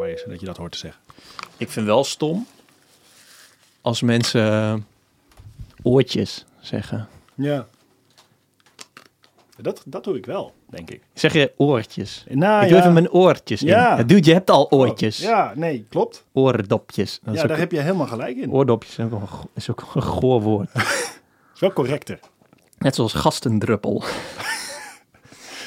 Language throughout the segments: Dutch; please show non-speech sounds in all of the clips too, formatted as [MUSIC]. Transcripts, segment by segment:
is dat je dat hoort te zeggen. Ik vind wel stom als mensen oortjes zeggen. Ja. Dat, dat doe ik wel, denk ik. Zeg je oortjes? Nou, ik doe even mijn oortjes in. Ja. Ja, dude, je hebt al oortjes. Ja, nee, klopt. Oordopjes. Dat Ja, ook- daar heb je helemaal gelijk in. Oordopjes is ook, een is ook een goor woord. [LAUGHS] is wel correcter. Net zoals gastendruppel. [LAUGHS]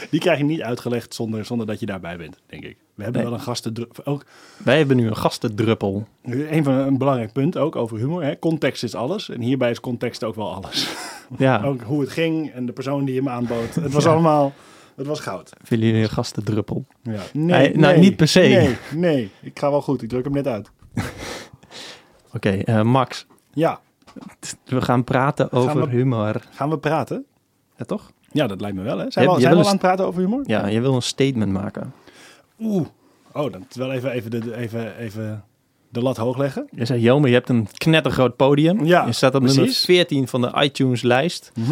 Die krijg je niet uitgelegd zonder, zonder dat je daarbij bent, denk ik. We hebben Nee. wel een gasten... Ook Wij hebben nu een gastendruppel. een van een belangrijk punt ook over humor. Hè? Context is alles. En hierbij is context ook wel alles. [LAUGHS] Ja, Ook hoe het ging en de persoon die hem aanbood. Het was allemaal... Het was goud. willen jullie een gastendruppel? Ja. Nee, nou, niet per se. Nee, nee. Ik ga wel goed. Ik druk hem net uit. [LAUGHS] Oké, eh, Max. Ja. We gaan praten over we- humor. Gaan we praten? Ja, toch? Ja, dat lijkt me wel. Hè? Zijn Je- we al, je zijn we wil al aan het praten over humor? Ja, je wil een statement maken. Oeh. Oh, dan wel even, even, de, even, even de lat hoog leggen. Je zei, Jelmer, je hebt een knettergroot podium. Ja, je staat op nummer precies. 14 van de iTunes-lijst. Mhm.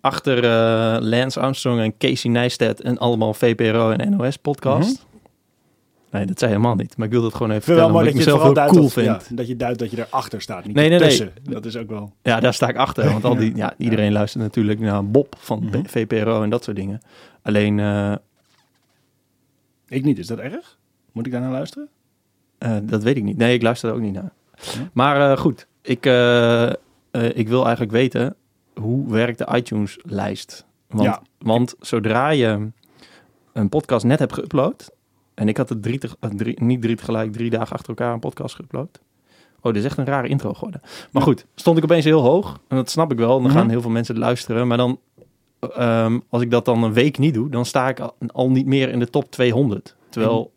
Achter eh, Lance Armstrong en Casey Neistat en allemaal VPRO en NOS-podcast. Nee, dat zei je helemaal niet. Maar ik wil dat gewoon even vertellen, omdat ik het mezelf duidt cool dat, vind. ja, dat je duidt dat je erachter staat, niet Nee, nee. Dat is ook wel... Ja, daar sta ik achter. Want al die, ja, iedereen luistert natuurlijk naar Bob van Mhm. VPRO en dat soort dingen. Alleen, eh, Ik niet. Is dat erg? Moet ik daar naar luisteren? eh, dat weet ik niet. Nee, ik luister er ook niet naar. Ja. Maar eh, goed, ik, ik wil eigenlijk weten, hoe werkt de iTunes-lijst? Want, Ja. want zodra je een podcast net hebt geüpload... en ik had het drie, te- eh, drie, niet drie tegelijk, drie dagen achter elkaar een podcast geüpload... Oh, dit is echt een rare intro geworden. Maar Ja. goed, stond ik opeens heel hoog. En dat snap ik wel. Dan Mhm. gaan heel veel mensen luisteren. Maar dan, ehm, als ik dat dan een week niet doe... dan sta ik al, al niet meer in de top 200. Terwijl,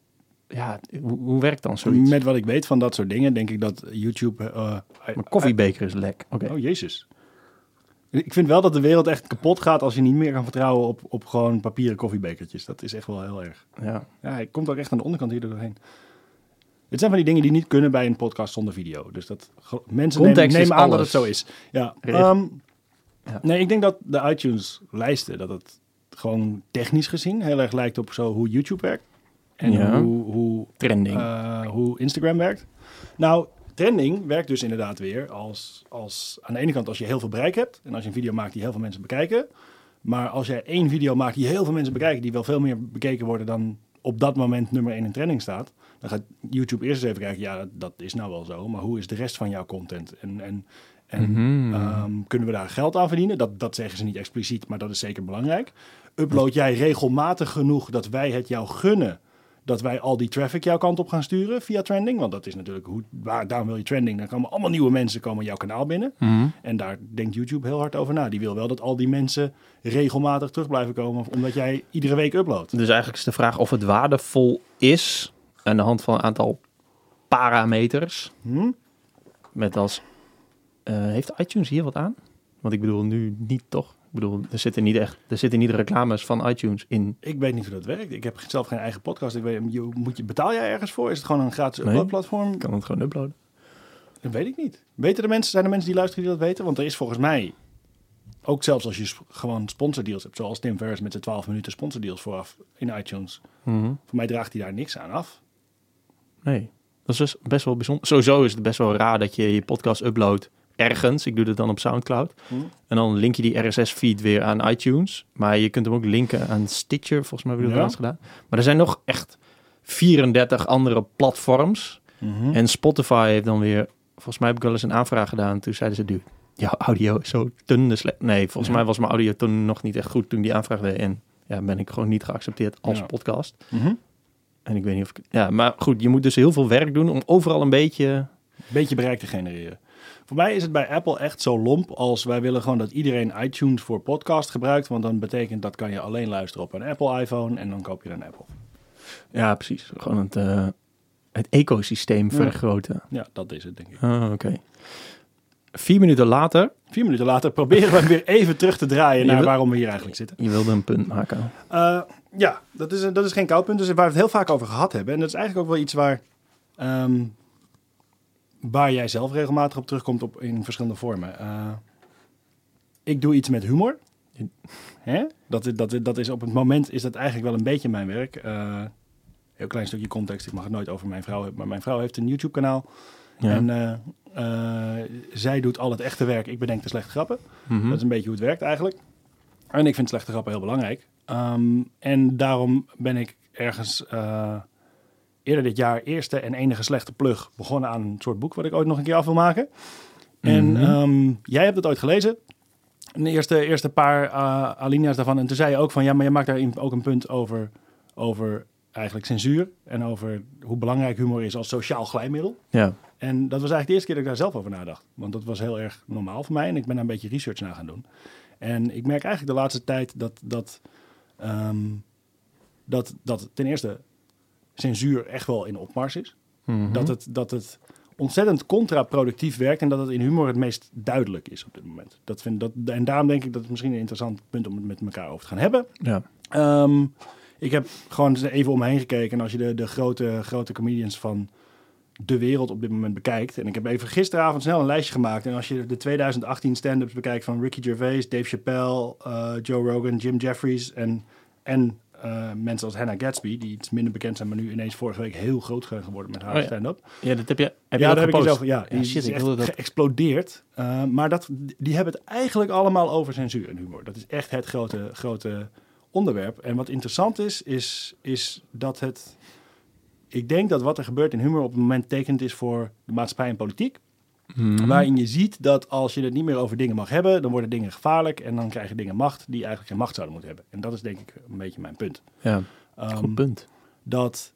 ja, hoe, hoe werkt dan zoiets? Met wat ik weet van dat soort dingen, denk ik dat YouTube... eh, Mijn koffiebeker is lek. Oh, jezus. Ik vind wel dat de wereld echt kapot gaat als je niet meer kan vertrouwen op, op gewoon papieren koffiebekertjes. Dat is echt wel heel erg. Ja. Ja, hij komt ook echt aan de onderkant hier doorheen. Het zijn van die dingen die niet kunnen bij een podcast zonder video. Dus dat mensen nemen, Context nemen aan dat het zo is. Ja, ehm, Ja. Nee, ik denk dat de iTunes lijsten, dat het gewoon technisch gezien heel erg lijkt op zo hoe YouTube werkt. En Ja. hoe, hoe, Trending. eh, hoe Instagram werkt. Nou, trending werkt dus inderdaad weer als, als aan de ene kant als je heel veel bereik hebt. En als je een video maakt die heel veel mensen bekijken. Maar als jij één video maakt die heel veel mensen bekijken, die wel veel meer bekeken worden dan op dat moment nummer 1 in trending staat. Dan gaat YouTube eerst eens even kijken, ja, dat, dat is nou wel zo. Maar hoe is de rest van jouw content? En, en, en Mhm. ehm, kunnen we daar geld aan verdienen? Dat, dat zeggen ze niet expliciet, maar dat is zeker belangrijk. Upload jij regelmatig genoeg dat wij het jou gunnen dat wij al die traffic jouw kant op gaan sturen via trending? Want dat is natuurlijk hoe, waar, daarom wil je trending. Dan komen allemaal nieuwe mensen komen jouw kanaal binnen. Mhm. En daar denkt YouTube heel hard over na. Die wil wel dat al die mensen regelmatig terug blijven komen, omdat jij iedere week uploadt. Dus eigenlijk is de vraag of het waardevol is aan de hand van een aantal parameters. Hm? Met als, eh, heeft iTunes hier wat aan? Want ik bedoel nu niet toch? Ik bedoel, er zitten niet echt, er zitten niet reclames van iTunes in. Ik weet niet hoe dat werkt. Ik heb zelf geen eigen podcast. Ik weet, je, moet je, betaal jij ergens voor? Is het gewoon een gratis Nee. uploadplatform? Ik kan het gewoon uploaden. Dat weet ik niet. Weten de mensen, zijn er mensen die luisteren die dat weten? Want er is volgens mij, ook zelfs als je sp- gewoon sponsordeals hebt, zoals Tim Ferriss met de 12 minuten sponsordeals vooraf in iTunes. Mhm. Voor mij draagt hij daar niks aan af. Nee, dat is dus best wel bijzonder. Sowieso is het best wel raar dat je je podcast uploadt ergens. Ik doe dat dan op Soundcloud. Hm. En dan link je die RSS-feed weer aan iTunes. Maar je kunt hem ook linken aan Stitcher. Volgens mij heb ik dat laatst gedaan. Maar er zijn nog echt 34 andere platforms. Mhm. En Spotify heeft dan weer... Volgens mij heb ik wel eens een aanvraag gedaan. Toen zeiden ze, dude, jouw audio is zo dun. slecht. Nee, volgens Ja. mij was mijn audio toen nog niet echt goed toen die aanvraag deed. En ja, ben ik gewoon niet geaccepteerd als Ja. podcast. Mhm. En ik weet niet of ik... Ja, maar goed, je moet dus heel veel werk doen om overal een beetje... Beetje bereik te genereren. Voor mij is het bij Apple echt zo lomp als wij willen gewoon dat iedereen iTunes voor podcast gebruikt. Want dan betekent dat kan je alleen luisteren op een Apple iPhone en dan koop je een Apple. Ja, precies. Gewoon het, eh, het ecosysteem Ja. vergroten. Ja, dat is het denk ik. Ah, oké. Vier minuten later, Vier minuten later proberen we weer even terug te draaien naar wil- waarom we hier eigenlijk zitten. je wilde een punt maken. Eh, ja, dat is, dat is geen koud punt. Dus waar we het heel vaak over gehad hebben. En dat is eigenlijk ook wel iets waar, ehm, waar jij zelf regelmatig op terugkomt op, in verschillende vormen. Eh, ik doe iets met humor. Hè? Dat, is- dat, dat is op het moment is dat eigenlijk wel een beetje mijn werk. Eh, Heel klein stukje context, ik mag het nooit over mijn vrouw hebben. Maar mijn vrouw heeft een YouTube-kanaal. Ja. En eh, zij doet al het echte werk. Ik bedenk de slechte grappen. Mhm. Dat is een beetje hoe het werkt eigenlijk. En ik vind slechte grappen heel belangrijk. Ehm, en daarom ben ik ergens eerder dit jaar eerste en enige slechte plug begonnen aan een soort boek wat ik ooit nog een keer af wil maken. En Mhm. ehm, jij hebt het ooit gelezen. De eerste, eerste paar eh, alinea's daarvan. En toen zei je ook van ja, maar je maakt daarin ook een punt over, over eigenlijk censuur. En over hoe belangrijk humor is als sociaal glijmiddel. ja. En dat was eigenlijk de eerste keer dat ik daar zelf over nadacht. Want dat was heel erg normaal voor mij. En ik ben daar een beetje research naar gaan doen. En ik merk eigenlijk de laatste tijd dat, dat, ehm, dat, dat ten eerste censuur echt wel in opmars is. Mhm. Dat, het, dat het ontzettend contraproductief werkt. En dat het in humor het meest duidelijk is op dit moment. Dat vind, dat, en daarom denk ik dat het misschien een interessant punt om het met elkaar over te gaan hebben. ja. Ehm, ik heb gewoon even om me heen gekeken. En als je de, de grote, grote comedians van de wereld op dit moment bekijkt. En ik heb even gisteravond snel een lijstje gemaakt. En als je de 2018 stand-ups bekijkt van Ricky Gervais, Dave Chappelle, eh, Joe Rogan, Jim Jeffries en, en eh, mensen als Hannah Gatsby, die iets minder bekend zijn, maar nu ineens vorige week heel groot zijn geworden met haar Oh ja. stand-up. ja, dat heb je, heb je ja, ook daar heb ik over. Ja, die shit, is ik echt wilde dat... geëxplodeerd. Eh, maar dat, die hebben het eigenlijk allemaal over censuur en humor. Dat is echt het grote, grote onderwerp. En wat interessant is, is, is dat het... Ik denk dat wat er gebeurt in humor op het moment tekent is voor de maatschappij en politiek. Mhm. Waarin je ziet dat als je het niet meer over dingen mag hebben, dan worden dingen gevaarlijk. En dan krijgen dingen macht die eigenlijk geen macht zouden moeten hebben. En dat is denk ik een beetje mijn punt. Ja, goed punt. dat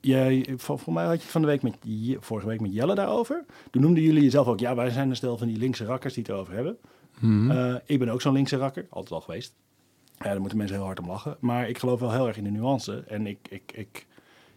jij, voor, voor mij had je het van de week met, vorige week met Jelle daarover. Toen noemden jullie jezelf ook, ja, wij zijn een stel van die linkse rakkers die het erover hebben. Mhm. Eh, ik ben ook zo'n linkse rakker, altijd al geweest. Ja, daar moeten mensen heel hard om lachen. Maar ik geloof wel heel erg in de nuance. En ik, ik, ik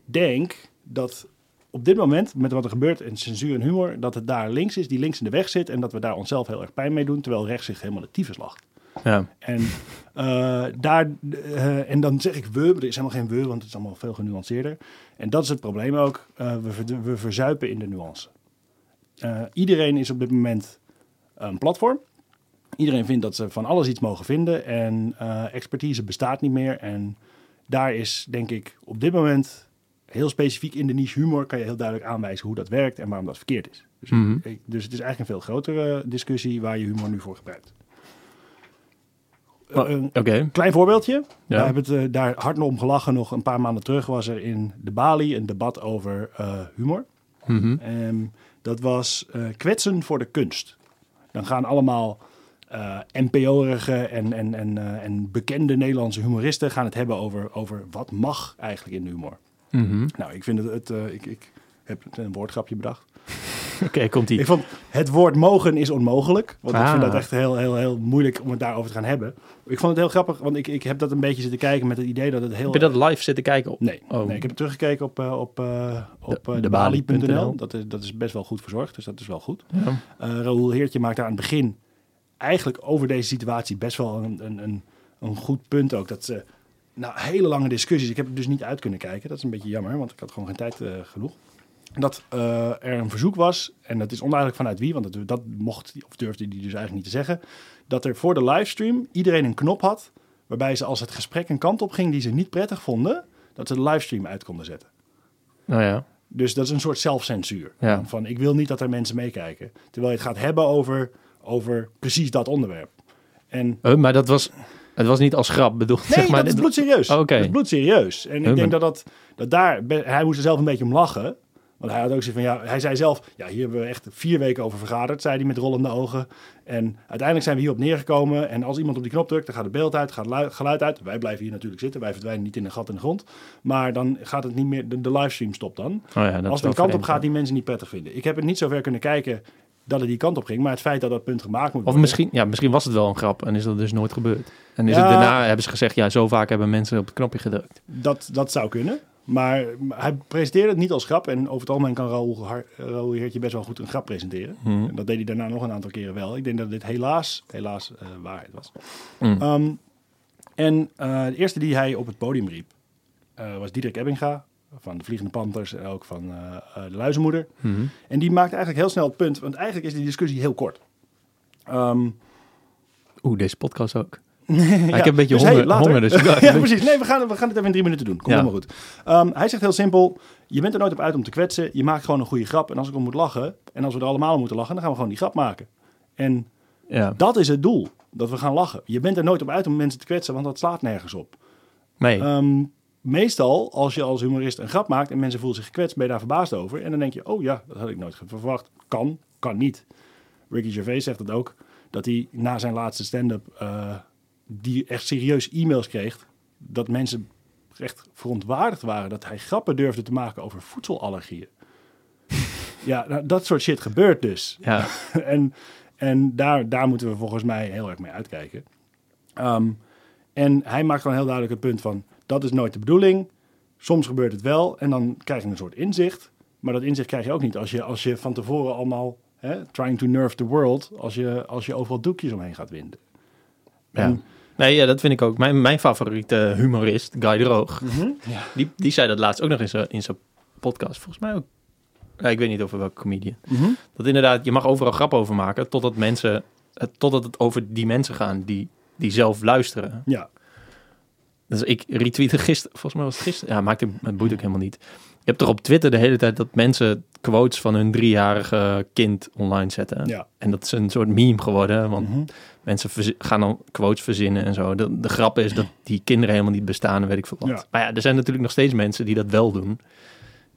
denk dat op dit moment, met wat er gebeurt in censuur en humor, dat het daar links is, die links in de weg zit. En dat we daar onszelf heel erg pijn mee doen, terwijl rechts zich helemaal de tyfus lacht. ja. En, eh, daar, eh, en dan zeg ik we, er is helemaal geen we, want het is allemaal veel genuanceerder. En dat is het probleem ook. Eh, we, ver- we verzuipen in de nuance. Iedereen is op dit moment een platform. Iedereen vindt dat ze van alles iets mogen vinden. En expertise bestaat niet meer. En daar is, denk ik, op dit moment heel specifiek in de niche humor... kan je heel duidelijk aanwijzen hoe dat werkt en waarom dat verkeerd is. Dus, Mhm. ik- dus het is eigenlijk een veel grotere discussie waar je humor nu voor gebruikt. Een Oké. klein voorbeeldje. We hebben het eh, daar hard om gelachen. Nog een paar maanden terug was er in de Bali een debat over eh, humor. Ehm, dat was eh, kwetsen voor de kunst. Dan gaan allemaal eh NPO-erige en, en, en, eh, en bekende Nederlandse humoristen gaan het hebben over, over wat mag eigenlijk in de humor. Mhm. Nou, ik vind het, het eh, ik, ik heb een woordgrapje bedacht. [LAUGHS] Oké, komt ie. Ik vond het woord mogen is onmogelijk. Want ik Ah. vind dat echt heel, heel, heel moeilijk om het daarover te gaan hebben. Ik vond het heel grappig, want ik, ik heb dat een beetje zitten kijken met het idee dat het heel... Heb je dat live zitten kijken op? Nee, Oh. nee, ik heb teruggekeken op, eh, op, eh, op De- de debali.nl. bali.nl. Dat is, dat is best wel goed verzorgd, dus dat is wel goed. Ja. Raoul Heertje maakt daar aan het begin eigenlijk over deze situatie best wel een, een, een, een goed punt ook. Dat ze, nou, hele lange discussies. Ik heb er dus niet uit kunnen kijken. Dat is een beetje jammer, want ik had gewoon geen tijd eh, genoeg. Dat eh, er een verzoek was, en dat is onduidelijk vanuit wie, want dat, dat mocht die- of durfde hij dus eigenlijk niet te zeggen. Dat er voor de livestream iedereen een knop had, waarbij ze als het gesprek een kant op ging die ze niet prettig vonden, dat ze de livestream uit konden zetten. Nou ja. Dus dat is een soort zelfcensuur. Ja. Van ik wil niet dat er mensen meekijken. Terwijl je het gaat hebben over, over precies dat onderwerp. En Eh, maar dat was, het was niet als grap bedoeld. nee, zeg maar. dat is bloedserieus. Oké. Dat is bloedserieus. En ik denk dat, dat, dat daar, hij moest er zelf een beetje om lachen. Want hij had ook zoiets van, ja, hij zei zelf, ja, hier hebben we echt vier weken over vergaderd, zei hij met rollende ogen. En uiteindelijk zijn we hierop neergekomen. En als iemand op die knop drukt, dan gaat het beeld uit, gaat het geluid uit. Wij blijven hier natuurlijk zitten, wij verdwijnen niet in een gat in de grond. Maar dan gaat het niet meer, de, de livestream stopt dan. Oh ja, dat Als wel kant op gaat die mensen niet prettig vinden. Ik heb het niet zover kunnen kijken dat het die kant op ging. Maar het feit dat dat punt gemaakt moet Of worden. misschien, ja, misschien was het wel een grap en is dat dus nooit gebeurd. En is Ja. het daarna hebben ze gezegd, ja, zo vaak hebben mensen op het knopje gedrukt. Dat, dat zou kunnen. Maar hij presenteerde het niet als grap. En over het algemeen kan Raoul, Heertje best wel goed een grap presenteren. Mhm. En dat deed hij daarna nog een aantal keren wel. Ik denk dat dit helaas, helaas eh, waarheid was. Mm. Ehm, en eh, de eerste die hij op het podium riep eh, was Diederik Ebbinga. Van de Vliegende Panthers en ook van eh, eh, de Luizenmoeder. Mhm. En die maakt eigenlijk heel snel het punt. Want eigenlijk is die discussie heel kort. Ehm, Oeh, deze podcast ook. [LAUGHS] ik heb een beetje Dus, honger, hey, later. honger, dus [LAUGHS] ja, precies. Nee, we gaan, we gaan het even in drie minuten doen. Komt helemaal goed. Ehm, hij zegt heel simpel, je bent er nooit op uit om te kwetsen. Je maakt gewoon een goede grap. En als ik om moet lachen, en als we er allemaal om moeten lachen, dan gaan we gewoon die grap maken. En ja. dat is het doel, dat we gaan lachen. Je bent er nooit op uit om mensen te kwetsen, want dat slaat nergens op. Nee, Ehm, meestal, als je als humorist een grap maakt en mensen voelen zich gekwetst, ben je daar verbaasd over. En dan denk je, oh ja, dat had ik nooit verwacht. Kan, kan niet. Ricky Gervais zegt het ook, dat hij na zijn laatste stand-up, eh, die echt serieus e-mails kreeg, dat mensen echt verontwaardigd waren dat hij grappen durfde te maken over voedselallergieën. [LAUGHS] ja, nou, dat soort shit gebeurt dus. ja. [LAUGHS] en en daar, daar moeten we volgens mij heel erg mee uitkijken. Ehm, en hij maakt gewoon heel duidelijk het punt van... dat is nooit de bedoeling. Soms gebeurt het wel en dan krijg je een soort inzicht. Maar dat inzicht krijg je ook niet als je, als je van tevoren allemaal... Hè, trying to nerve the world... als je, als je overal doekjes omheen gaat winden. Ja. En- Nee, ja, dat vind ik ook. Mijn, mijn favoriete humorist, Guy Droog, Ja. die, die zei dat laatst ook nog in zijn, in zijn podcast. Volgens mij ook. Ja, ik weet niet over welke comedian. Mhm. Dat inderdaad, je mag overal grap over maken totdat mensen, het, totdat het over die mensen gaan die, die zelf luisteren. ja. Dus ik retweette gisteren, volgens mij was het gisteren, ja, maakt het, boeit ook helemaal niet. Je hebt toch op Twitter de hele tijd dat mensen quotes van hun driejarige kind online zetten. ja. En dat is een soort meme geworden, want Mhm. mensen gaan dan quotes verzinnen en zo. De, de grap is dat die kinderen helemaal niet bestaan en weet ik veel wat. Ja. Maar ja, er zijn natuurlijk nog steeds mensen die dat wel doen.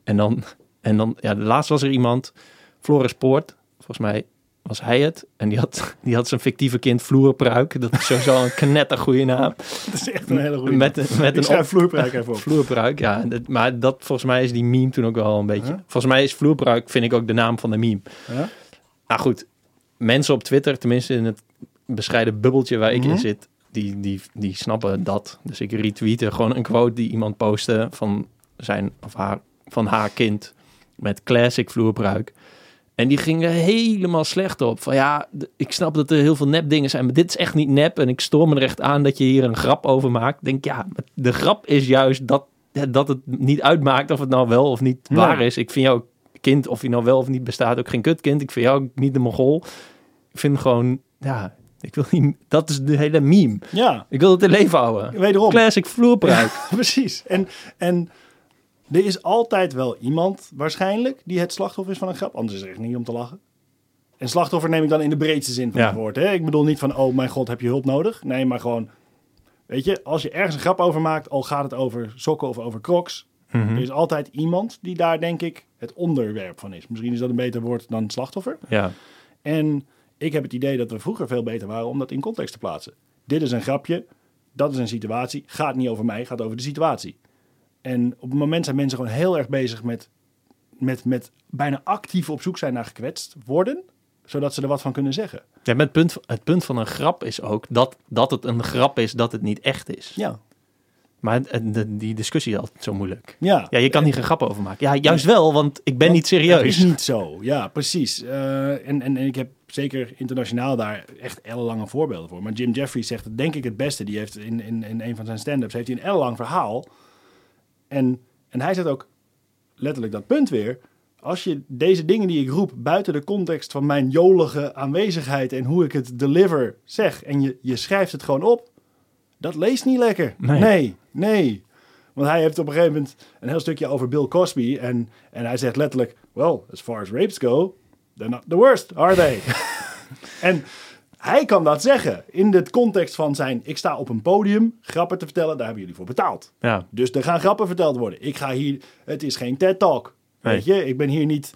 En dan, en dan ja, de laatste was er iemand, Floris Poort, volgens mij was hij het. En die had, [LAUGHS] die had zijn fictieve kind Vloerpruik. Dat is sowieso een knettergoeie naam. [LAUGHS] Dat is echt een hele goede... Met, een- met ik een schrijf op, vloerpruik even op. [LAUGHS] Vloerpruik, ja. Dat- maar dat, volgens mij is die meme toen ook wel een beetje... Huh? Volgens mij is Vloerpruik, vind ik ook de naam van de meme. Ja? Nou goed, mensen op Twitter, tenminste in het bescheiden bubbeltje waar ik Mhm. in zit, die, die, die snappen dat. Dus ik retweette gewoon een quote die iemand postte van zijn of haar, van haar kind met classic vloerbruik. En die gingen helemaal slecht op. Van ja, ik snap dat er heel veel nep dingen zijn, maar dit is echt niet nep. En ik stoor me er echt aan dat je hier een grap over maakt. Ik denk ja, de grap is juist dat, dat het niet uitmaakt of het nou wel of niet waar is. Ik vind jou kind, of je nou wel of niet bestaat, ook geen kutkind. Ik vind jou ook niet de mogol. Ik vind gewoon, ja, ik wil niet, dat is de hele meme. ja, Ik wil het in leven houden. wederom. Classic vloerpruik. [LAUGHS] Precies. En, en er is altijd wel iemand, waarschijnlijk, die het slachtoffer is van een grap. Anders is er echt niet om te lachen. En slachtoffer neem ik dan in de breedste zin van Ja. het woord. Hè? Ik bedoel niet van, oh mijn god, heb je hulp nodig? Nee, maar gewoon, weet je, als je ergens een grap over maakt, al gaat het over sokken of over crocs, Mhm. er is altijd iemand die daar, denk ik, het onderwerp van is. Misschien is dat een beter woord dan slachtoffer. Ja, En ik heb het idee dat we vroeger veel beter waren om dat in context te plaatsen. Dit is een grapje, dat is een situatie, gaat niet over mij, gaat over de situatie. En op het moment zijn mensen gewoon heel erg bezig met, met, met bijna actief op zoek zijn naar gekwetst worden, zodat ze er wat van kunnen zeggen. ja maar het, punt, het punt van een grap is ook dat, dat het een grap is dat het niet echt is. Ja. Maar de- die discussie is altijd zo moeilijk. Ja, Ja, je kan hier geen grappen over maken. Ja, juist wel, want ik ben Want niet serieus. Het is niet zo, ja, precies. Eh, en, en, en ik heb zeker internationaal daar echt ellenlange voorbeelden voor. Maar Jim Jeffries zegt het denk ik het beste. Die heeft in, in, in een van zijn stand-ups heeft hij een ellenlang verhaal. En, en hij zegt ook letterlijk dat punt weer. Als je deze dingen die ik roep buiten de context van mijn jolige aanwezigheid en hoe ik het deliver zeg en je, je schrijft het gewoon op, dat leest niet lekker. Nee. nee. nee. Want hij heeft op een gegeven moment een heel stukje over Bill Cosby. En, en hij zegt letterlijk: Well, as far as rapes go, they're not the worst, are they? [LAUGHS] en hij kan dat zeggen in de context van zijn: Ik sta op een podium grappen te vertellen, daar hebben jullie voor betaald. Ja, Dus er gaan grappen verteld worden. Ik ga hier, het is geen TED-talk. Nee. Weet je, ik ben hier niet,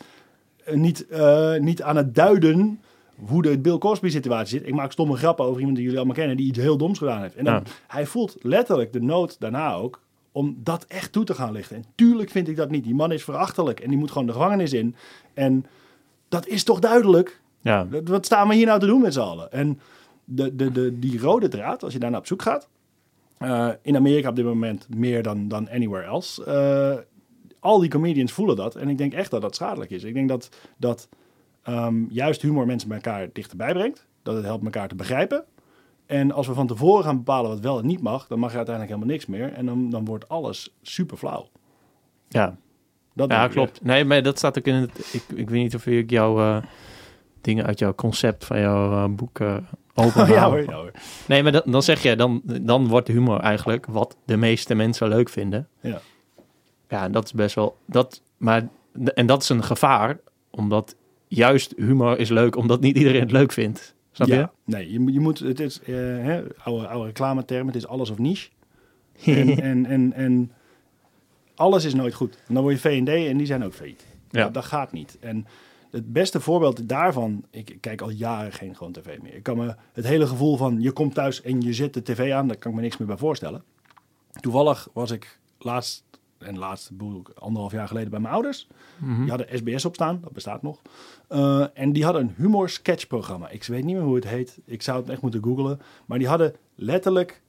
eh, niet, eh, niet aan het duiden hoe de Bill Cosby-situatie zit. Ik maak stomme grappen over iemand die jullie allemaal kennen, die iets heel doms gedaan heeft. En dan, Ja. hij voelt letterlijk de nood daarna ook om dat echt toe te gaan lichten. En tuurlijk vind ik dat niet. Die man is verachtelijk en die moet gewoon de gevangenis in. En dat is toch duidelijk? Ja. Wat staan we hier nou te doen met z'n allen? En de, de, de, die rode draad, als je daarna op zoek gaat. eh, in Amerika op dit moment meer dan, dan anywhere else. eh, al die comedians voelen dat. En ik denk echt dat dat schadelijk is. Ik denk dat, dat ehm, juist humor mensen bij elkaar dichterbij brengt. Dat het helpt elkaar te begrijpen. En als we van tevoren gaan bepalen wat wel en niet mag, dan mag er uiteindelijk helemaal niks meer. En dan, dan wordt alles super flauw. ja. Dat Ja, klopt. Nee, maar dat staat ook in het... Ik, ik weet niet of ik jouw eh, dingen uit jouw concept van jouw eh, boek eh, [LAUGHS] open ja hoor, ja hoor. Nee, maar dan, dan zeg je, dan, dan wordt humor eigenlijk wat de meeste mensen leuk vinden. Ja. Ja, en dat is best wel, dat, maar, en dat is een gevaar, omdat juist humor is leuk, omdat niet iedereen het leuk vindt. Snap je? Nee, je, moet- je moet, het is, eh hè, oude, oude reclameterm, het is alles of niche. En, [LAUGHS] en, en, en alles is nooit goed. En dan word je V&D en die zijn ook failliet. Ja. Dat, dat gaat niet. En het beste voorbeeld daarvan, ik, kijk al jaren geen gewoon tv meer. Ik kan me het hele gevoel van je komt thuis en je zet de tv aan, daar kan ik me niks meer bij voorstellen. Toevallig was ik laatst, en laatst bedoel ik anderhalf jaar geleden bij mijn ouders. Mhm. Die hadden SBS op staan, dat bestaat nog. Eh, en die hadden een humor sketch programma. Ik weet niet meer hoe het heet. Ik zou het echt moeten googlen. Maar die hadden letterlijk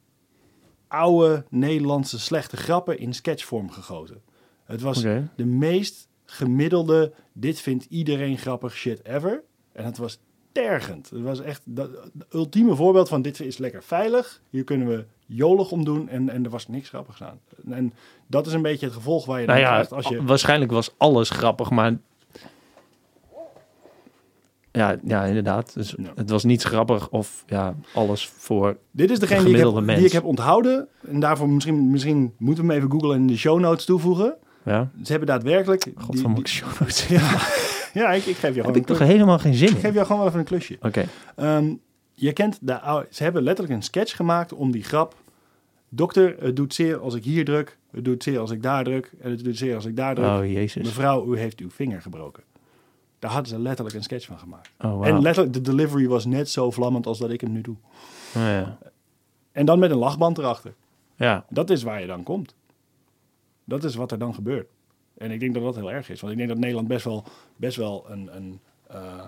oude Nederlandse slechte grappen in sketchvorm gegoten. Het was de meest gemiddelde, dit vindt iedereen grappig shit ever. En het was tergend. Het was echt dat, het ultieme voorbeeld van dit is lekker veilig. Hier kunnen we jolig om doen en, en er was niks grappigs aan. En dat is een beetje het gevolg waar je dan Nou ja, krijgt als je... waarschijnlijk was alles grappig, maar... Ja, ja inderdaad. Dus. Het was niet grappig of ja, alles voor... Dit is degene die ik, heb, die ik heb onthouden. En daarvoor misschien, misschien moeten we hem even googlen en in de show notes toevoegen. Ja, Ze hebben daadwerkelijk... die- god van die- show notes. ja, [LAUGHS] ja ik, ik geef je Heb gewoon ik een toch helemaal geen zin ik in. geef jou gewoon wel even een klusje. Oké, Ehm, je kent de oude, ze hebben letterlijk een sketch gemaakt om die grap. Dokter, het doet zeer als ik hier druk. Het doet zeer als ik daar druk. En het doet zeer als ik daar druk. oh jezus. Mevrouw, u heeft uw vinger gebroken. Daar hadden ze letterlijk een sketch van gemaakt. Oh, En letterlijk, de delivery was net zo vlammend als dat ik hem nu doe. Oh, ja. En dan met een lachband erachter. ja, Dat is waar je dan komt. Dat is wat er dan gebeurt. En ik denk dat dat heel erg is. Want ik denk dat Nederland best wel, best wel een, een, eh,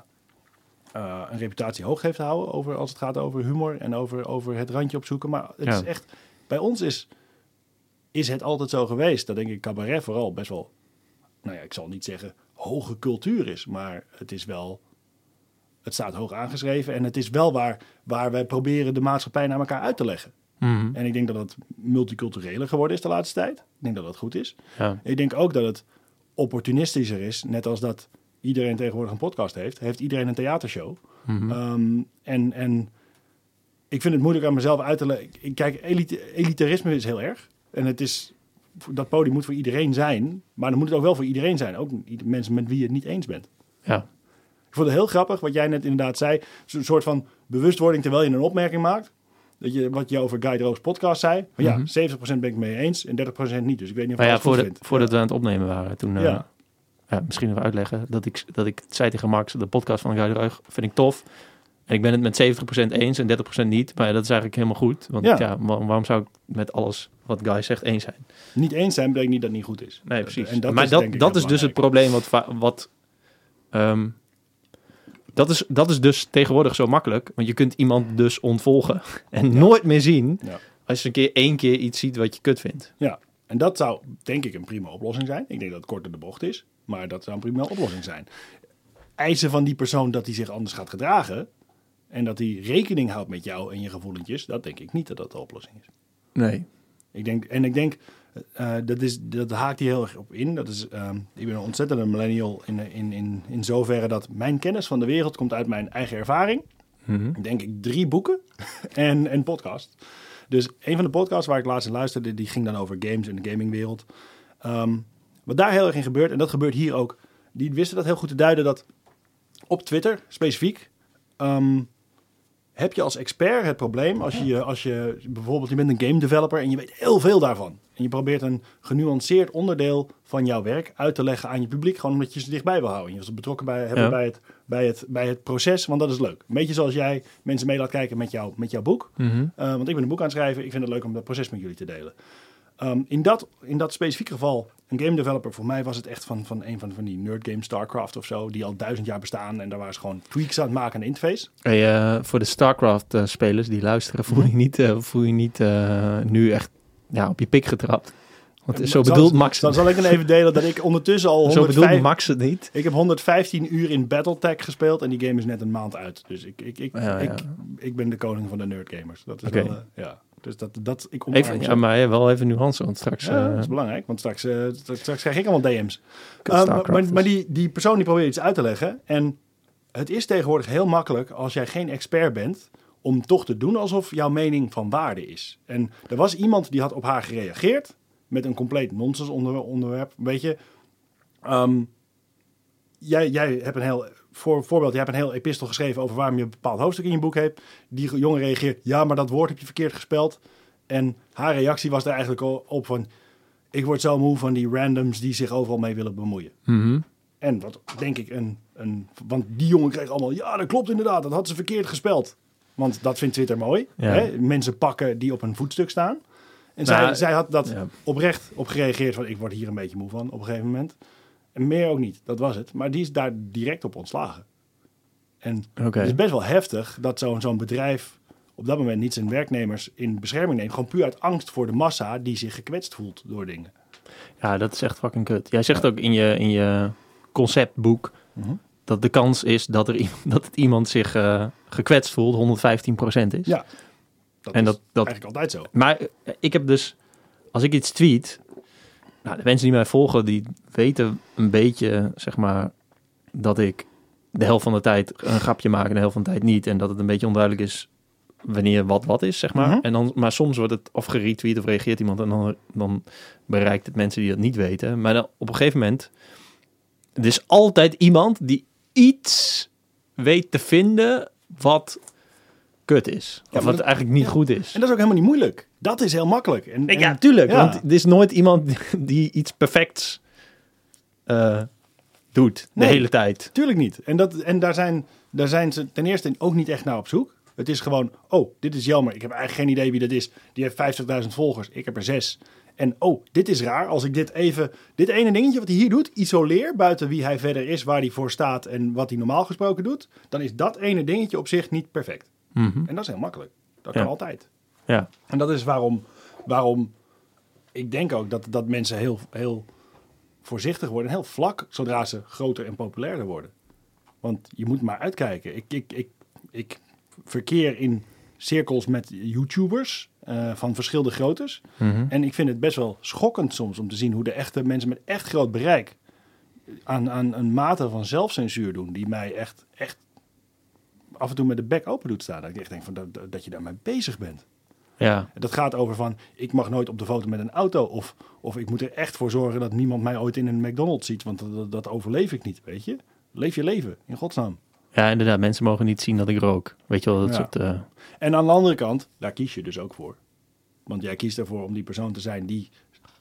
eh, een reputatie hoog heeft houden over, als het gaat over humor en over, over het randje opzoeken. Maar het Ja. is echt, bij ons is, is het altijd zo geweest dat denk ik cabaret vooral best wel, nou ja, ik zal niet zeggen hoge cultuur is, maar het is wel, het staat hoog aangeschreven en het is wel waar, waar wij proberen de maatschappij naar elkaar uit te leggen. Mhm. En ik denk dat het multicultureler geworden is de laatste tijd. Ik denk dat dat goed is. ja. Ik denk ook dat het opportunistischer is. Net als dat iedereen tegenwoordig een podcast heeft. Heeft iedereen een theatershow. Mhm. Ehm, en, en ik vind het moeilijk aan mezelf uit te leggen. Kijk, elite, elitarisme is heel erg. En het is, dat podium moet voor iedereen zijn. Maar dan moet het ook wel voor iedereen zijn. Ook mensen met wie je het niet eens bent. ja. Ik vond het heel grappig wat jij net inderdaad zei. Een soort van bewustwording terwijl je een opmerking maakt. Dat je, wat je over Guy Roos podcast zei. Van ja, Mhm. 70% ben ik mee eens en 30% niet. Dus ik weet niet of Maar ik ja, het goed voordat, we aan het opnemen waren, toen... eh, Ja. misschien even uitleggen dat ik, dat ik zei tegen Max, de podcast van Guy de Ruig vind ik tof. En ik ben het met 70% eens en 30% niet. Maar dat is eigenlijk helemaal goed. Want Ja. ja, wa- waarom zou ik met alles wat Guy zegt eens zijn? Niet eens zijn betekent niet dat het niet goed is. Nee, precies. En dat maar is, dat, dat is dus het probleem wat... wat ehm, dat, is, dat is dus tegenwoordig zo makkelijk. Want je kunt iemand dus ontvolgen [LAUGHS] en nooit meer zien... Ja. als je een keer één keer iets ziet wat je kut vindt. Ja, en dat zou denk ik een prima oplossing zijn. Ik denk dat het korter de bocht is, maar dat zou een prima oplossing zijn. Eisen van die persoon dat hij zich anders gaat gedragen en dat hij rekening houdt met jou en je gevoelentjes, dat denk ik niet dat dat de oplossing is. Nee. Ik denk, en ik denk, eh, dat, is, dat haakt hier heel erg op in. Dat is, ehm, ik ben een ontzettende millennial in, in, in, in zoverre dat mijn kennis van de wereld komt uit mijn eigen ervaring. Mhm. Denk ik drie boeken [LAUGHS] en een podcast. Dus een van de podcasts waar ik laatst in luisterde, die ging dan over games en de gamingwereld. Ehm, wat daar heel erg in gebeurt, en dat gebeurt hier ook, die wisten dat heel goed te duiden dat op Twitter specifiek ehm, heb je als expert het probleem als je, als je bijvoorbeeld je bent een game developer en je weet heel veel daarvan. En je probeert een genuanceerd onderdeel van jouw werk uit te leggen aan je publiek, gewoon omdat je ze dichtbij wil houden. Je wil ze betrokken bij, hebben Ja. bij, het, bij, het, bij het proces, want dat is leuk. Een beetje zoals jij mensen mee laat kijken met, jou, met jouw boek. Mhm. Uh, want ik ben een boek aan het schrijven. Ik vind het leuk om dat proces met jullie te delen. Um, in, dat, in dat specifieke geval, een game developer, voor mij was het echt van, van een van, van die nerd games, StarCraft of zo, die al duizend jaar bestaan. En daar waren ze gewoon tweaks aan het maken aan de interface. Hey, eh, voor de StarCraft-spelers die luisteren, voel je niet, eh, voel je niet eh, nu echt ja, op je pik getrapt. Want zo Zal- bedoelt Max Dan zal ik dan even delen dat ik ondertussen al [LAUGHS] Zo bedoelt 105, Max het niet. ik heb 115 uur in Battletech gespeeld en die game is net een maand uit. Dus ik, ik, ik, Ja, ik, ja. ik ben de koning van de nerd gamers. Dat is Oké. wel, eh, ja. Dus dat, dat ik Even, ja, maar wel even nuance, want straks... Ja, eh, dat is belangrijk, want straks, eh, straks, krijg ik allemaal DM's. StarCraft maar maar die, die persoon die probeert iets uit te leggen. En het is tegenwoordig heel makkelijk als jij geen expert bent om toch te doen alsof jouw mening van waarde is. En er was iemand die had op haar gereageerd met een compleet nonsens onder, onderwerp. Weet je, ehm, jij, jij hebt een heel, voor voorbeeld, jij hebt een heel epistel geschreven over waarom je een bepaald hoofdstuk in je boek hebt. Die jongen reageert, ja, maar dat woord heb je verkeerd gespeld. En haar reactie was er eigenlijk al op van, ik word zo moe van die randoms die zich overal mee willen bemoeien. Mhm. En wat denk ik een, een... Want die jongen kreeg allemaal... Ja, dat klopt inderdaad. Dat had ze verkeerd gespeld. Want dat vindt Twitter mooi. Ja. Hè? Mensen pakken die op een voetstuk staan. En zij, Nou, zij had dat ja. oprecht op gereageerd van... Ik word hier een beetje moe van op een gegeven moment. En meer ook niet. Dat was het. Maar die is daar direct op ontslagen. En het is best wel heftig dat zo'n zo'n bedrijf... op dat moment niet zijn werknemers in bescherming neemt. Gewoon puur uit angst voor de massa die zich gekwetst voelt door dingen. Ja, dat is echt fucking kut. Jij zegt ook in je, in je conceptboek Mhm. dat de kans is dat, er, [LAUGHS] dat het iemand zich eh, gekwetst voelt 115% is. Ja. Dat En is dat- dat- eigenlijk altijd zo. Maar eh, ik heb dus, als ik iets tweet, nou, de mensen die mij volgen, die weten een beetje, zeg maar, dat ik de helft van de tijd een grapje maak en de helft van de tijd niet. En dat het een beetje onduidelijk is wanneer wat wat is, zeg maar. Mhm. En dan, maar soms wordt het of geretweet of reageert iemand en dan, dan bereikt het mensen die dat niet weten. Maar dan, op een gegeven moment, er is altijd iemand die iets weet te vinden wat kut is. Ja, of wat dat- eigenlijk niet ja. goed is. En dat is ook helemaal niet moeilijk. Dat is heel makkelijk. En, ja, tuurlijk. ja. Want er is nooit iemand [LAUGHS] die, iets perfects eh, doet de Nee. hele tijd. Tuurlijk niet. En, dat, en daar, zijn, daar zijn ze ten eerste ook niet echt naar op zoek. Het is gewoon, oh, dit is jammer. Ik heb eigenlijk geen idee wie dat is. Die heeft 50.000 volgers. Ik heb er zes. En oh, dit is raar. Als ik dit even, dit ene dingetje wat hij hier doet, isoleer buiten wie hij verder is, waar hij voor staat en wat hij normaal gesproken doet, dan is dat ene dingetje op zich niet perfect. Mhm. En dat is heel makkelijk. Dat Ja. kan altijd. Ja. En dat is waarom, waarom ik denk ook dat, dat mensen heel, heel voorzichtig worden. En heel vlak zodra ze groter en populairder worden. Want je moet maar uitkijken. Ik, ik, ik, ik verkeer in cirkels met YouTubers eh, van verschillende groottes. Mhm. En ik vind het best wel schokkend soms om te zien hoe de echte mensen met echt groot bereik aan, aan een mate van zelfcensuur doen. Die mij echt, echt af en toe met de bek open doet staan. Dat ik echt denk van dat, dat- je daarmee bezig bent. ja. Dat gaat over van, ik mag nooit op de foto met een auto. Of, of ik moet er echt voor zorgen dat niemand mij ooit in een McDonald's ziet. Want dat, dat overleef ik niet, weet je. Leef je leven, in godsnaam. ja, inderdaad. Mensen mogen niet zien dat ik rook. Weet je wel, dat Ja. soort... eh, En aan de andere kant, daar kies je dus ook voor. Want jij kiest ervoor om die persoon te zijn die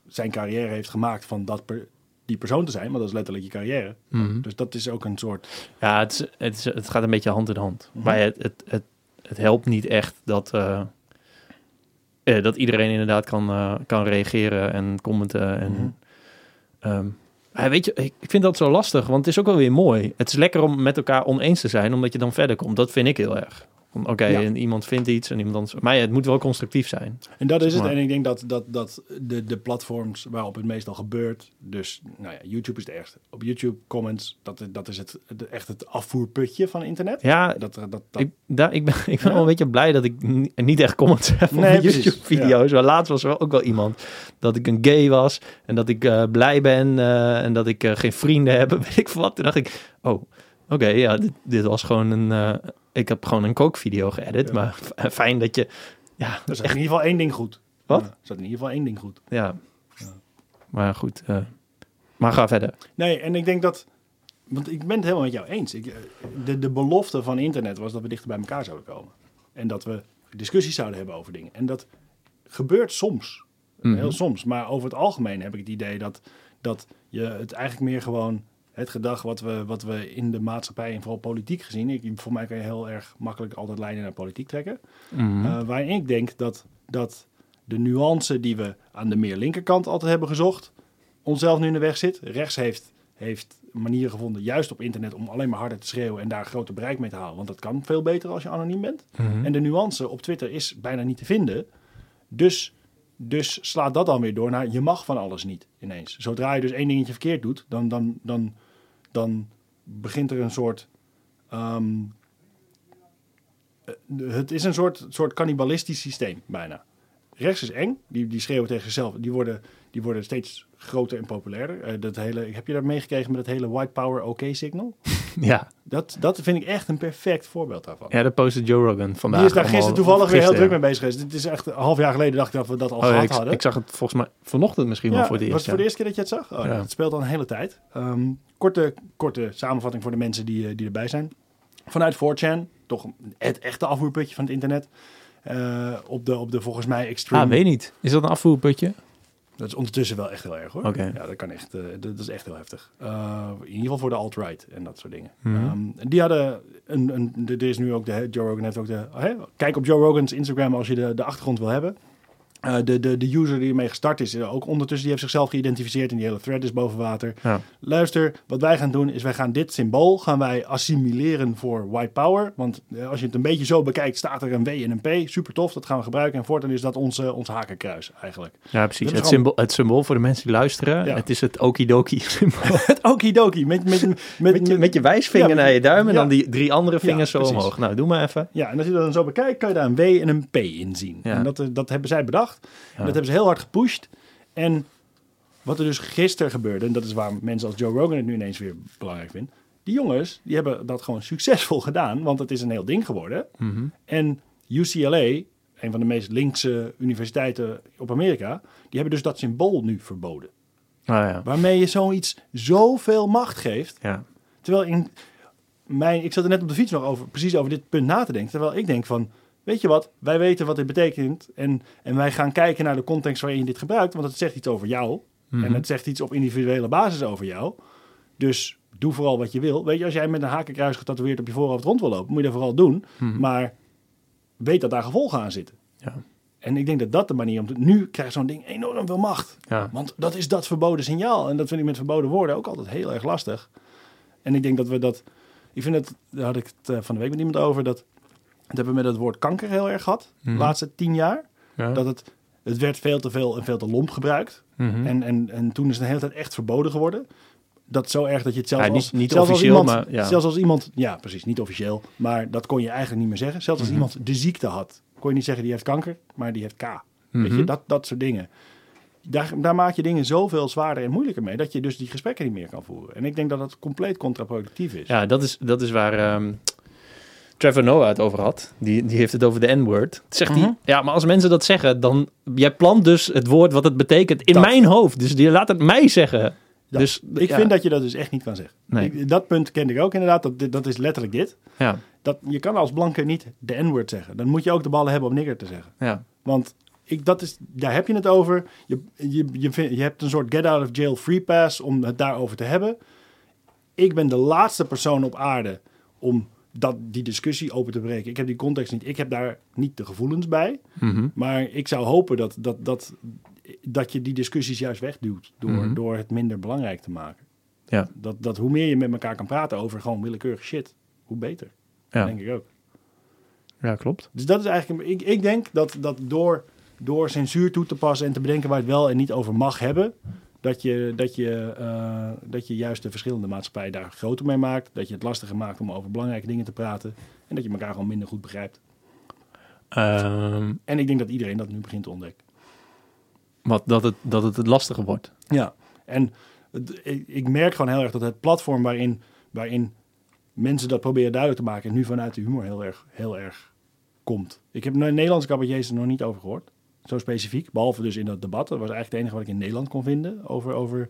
zijn carrière heeft gemaakt van dat per- die persoon te zijn. Want dat is letterlijk je carrière. mhm. Dus dat is ook een soort... Ja, het, is, het, is, het gaat een beetje hand in hand. Mhm. Maar het, het, het, het helpt niet echt dat, eh, eh, dat iedereen inderdaad kan, eh, kan reageren en commenten. En, Mhm. ehm, ja, weet je, ik vind dat zo lastig, want het is ook wel weer mooi. Het is lekker om met elkaar oneens te zijn, omdat je dan verder komt. Dat vind ik heel erg. Oké, Ja. en iemand vindt iets en iemand anders... Maar ja, het moet wel constructief zijn. En dat is het. Maar- En ik denk dat, dat, dat de, de platforms waarop het meestal gebeurt. Dus nou ja, YouTube is de ergste. Op YouTube comments, dat, is- dat is het, echt het afvoerputje van internet. Ja, Dat, dat, dat, ik, daar, ik ben, [LAUGHS] ik ben Ja? wel een beetje blij dat ik ni- niet echt comments heb op Nee. YouTube-video's. Maar laatst was er ook wel iemand dat ik een gay was en dat ik eh, blij ben eh, en dat ik eh, geen vrienden heb. Weet ik wat. Toen dacht ik, oh, oké, ja, dit, dit was gewoon een... eh, ik heb gewoon een kookvideo geëdit, Ja. maar f- fijn dat je... Ja, er zat in ieder geval één ding goed. Wat? Ja, er zat in ieder geval één ding goed. ja. Ja. Maar goed, eh, maar ga verder. Nee, en ik denk dat... Want ik ben het helemaal met jou eens. Ik, eh, de, de belofte van internet was dat we dichter bij elkaar zouden komen. En dat we discussies zouden hebben over dingen. En dat gebeurt soms. Mhm. Heel soms. Maar over het algemeen heb ik het idee dat, dat je het eigenlijk meer gewoon... Het gedrag wat we, wat we in de maatschappij en vooral politiek gezien... Ik, voor mij kan je heel erg makkelijk altijd lijnen naar politiek trekken. Mhm. Eh, waarin ik denk dat, dat de nuance die we aan de meer linkerkant altijd hebben gezocht, onszelf nu in de weg zit. Rechts heeft, heeft manieren gevonden, juist op internet, om alleen maar harder te schreeuwen en daar groter bereik mee te halen. Want dat kan veel beter als je anoniem bent. Mhm. En de nuance op Twitter is bijna niet te vinden. Dus, dus slaat dat dan weer door naar je mag van alles niet ineens. Zodra je dus één dingetje verkeerd doet, dan, dan, dan, dan begint er een soort. ehm, eh, het is een soort, soort cannibalistisch systeem bijna. rechts is eng. Die, die schreeuwen tegen zichzelf. Die worden, die worden steeds groter en populairder. Eh, dat hele, heb je daar meegekregen met het hele white power OK signal? [LAUGHS] Ja. Dat, dat vind ik echt een perfect voorbeeld daarvan. ja, dat postte Joe Rogan vandaag. die is daar gisteren toevallig weer heel druk mee bezig geweest. Dit is echt een half jaar geleden dacht ik dat we dat al Oh, gehad ik, hadden. ik zag het volgens mij vanochtend misschien wel voor het was eerst. het voor de eerste keer dat je het zag? Oh, Ja. Het speelt al een hele tijd. Ehm, korte, korte samenvatting voor de mensen die, eh, die erbij zijn. Vanuit 4chan, toch het echte afvoerputje van het internet. Eh, op, de, op de volgens mij extreme... Ah, weet niet. Is dat een afvoerputje? Dat is ondertussen wel echt heel erg hoor. Ja, dat kan echt. eh, dat, is echt heel heftig. Eh, in ieder geval voor de alt-right en dat soort dingen. Ehm, die hadden een, een. Er is nu ook de. Joe Rogan heeft ook de. kijk op Joe Rogan's Instagram als je de, de achtergrond wil hebben. Eh, de, de, de user die ermee gestart is, ook ondertussen, die heeft zichzelf geïdentificeerd en die hele thread is boven water. Ja. Luister, wat wij gaan doen is wij gaan dit symbool gaan wij assimileren voor white power. Want eh, als je het een beetje zo bekijkt, staat er een W en een P. Super tof, dat gaan we gebruiken. En voortaan is dat onze, ons hakenkruis eigenlijk. Ja, precies. Het symbool, het symbool voor de mensen die luisteren. Ja. Het is het okidoki symbool. [LAUGHS] Het okidoki. Met, met, met, Met je, met je wijsvinger Ja, naar je duim en dan die drie andere vingers zo precies. omhoog. Nou, doe maar even. Ja, en als je dat dan zo bekijkt, kan je daar een W en een P in zien. Ja. En dat, eh, dat hebben zij bedacht. En dat hebben ze heel hard gepusht. En wat er dus gisteren gebeurde, en dat is waar mensen als Joe Rogan het nu ineens weer belangrijk vinden. Die jongens, die hebben dat gewoon succesvol gedaan, want het is een heel ding geworden. Mhm. En UCLA, een van de meest linkse universiteiten op Amerika, die hebben dus dat symbool nu verboden. Ah ja. Waarmee je zoiets zoveel macht geeft. ja. Terwijl in mijn, ik zat er net op de fiets nog over, precies over dit punt na te denken. Terwijl ik denk van, weet je wat, wij weten wat dit betekent. En, en wij gaan kijken naar de context waarin je dit gebruikt. Want het zegt iets over jou. Mhm. En het zegt iets op individuele basis over jou. Dus doe vooral wat je wil. Weet je, als jij met een hakenkruis getatoeëerd op je voorhoofd rond wil lopen, moet je dat vooral doen. Mhm. Maar weet dat daar gevolgen aan zitten. Ja. En ik denk dat dat de manier om te... Nu krijgt zo'n ding enorm veel macht. Ja. Want dat is dat verboden signaal. En dat vind ik met verboden woorden ook altijd heel erg lastig. En ik denk dat we dat... Ik vind het... Daar had ik het eh, van de week met iemand over. Dat, dat hebben we met het woord kanker heel erg gehad. Mhm. De laatste tien jaar. Ja. Dat het... Het werd veel te veel en veel te lomp gebruikt. Mhm. En, en, en toen is het de hele tijd echt verboden geworden. Dat zo erg dat je het Ja, niet- als... niet zelfs als officieel, iemand, maar ja. Zelfs als iemand... Ja, precies. Niet officieel. Maar dat kon je eigenlijk niet meer zeggen. Zelfs als Mhm. iemand de ziekte had. Kon je niet zeggen die heeft kanker, maar die heeft K. Weet je, Mhm. dat, dat soort dingen. Daar, daar maak je dingen zoveel zwaarder en moeilijker mee... dat je dus die gesprekken niet meer kan voeren. En ik denk dat dat compleet contraproductief is. Ja, dat is, dat is waar ehm, Trevor Noah het over had. Die, die heeft het over de N-word. Zegt Mhm. hij, ja, maar als mensen dat zeggen, dan... Jij plant dus het woord wat het betekent in Dat. mijn hoofd. Dus die laat het mij zeggen. Dus ik ja, vind dat je dat dus echt niet kan zeggen. Nee. Ik- dat punt kende ik ook inderdaad. Dat, dat is letterlijk dit. Ja, Dat, je kan als blanke niet de N-word zeggen. Dan moet je ook de ballen hebben om nigger te zeggen. ja. Want ik, dat is, daar heb je het over. Je, je, je, vind- je hebt een soort get out of jail free pass om het daarover te hebben. Ik ben de laatste persoon op aarde om dat, die discussie open te breken. Ik heb die context niet. Ik heb daar niet de gevoelens bij. Mhm. Maar ik zou hopen dat, dat, dat, dat je die discussies juist wegduwt. Door, Mhm. door het minder belangrijk te maken. Ja. Dat, dat hoe meer je met elkaar kan praten over gewoon willekeurige shit, hoe beter. Ja. Denk ik ook. ja, klopt. Dus dat is eigenlijk. Ik, ik denk dat, dat door, door censuur toe te passen en te bedenken waar het wel en niet over mag hebben. Dat je, dat, je, eh, dat je juist de verschillende maatschappijen daar groter mee maakt. Dat je het lastiger maakt om over belangrijke dingen te praten. En dat je elkaar gewoon minder goed begrijpt. Ehm, En ik denk dat iedereen dat nu begint te ontdekken. wat, dat, het, dat het het lastiger wordt. Ja, en het- ik, ik merk gewoon heel erg dat het platform waarin, waarin mensen dat proberen duidelijk te maken, nu vanuit de humor heel erg, heel erg komt. Ik heb Nederlandse cabaretiers er nog niet over gehoord, zo specifiek. Behalve dus in dat debat. Dat was eigenlijk het enige wat ik in Nederland kon vinden over, over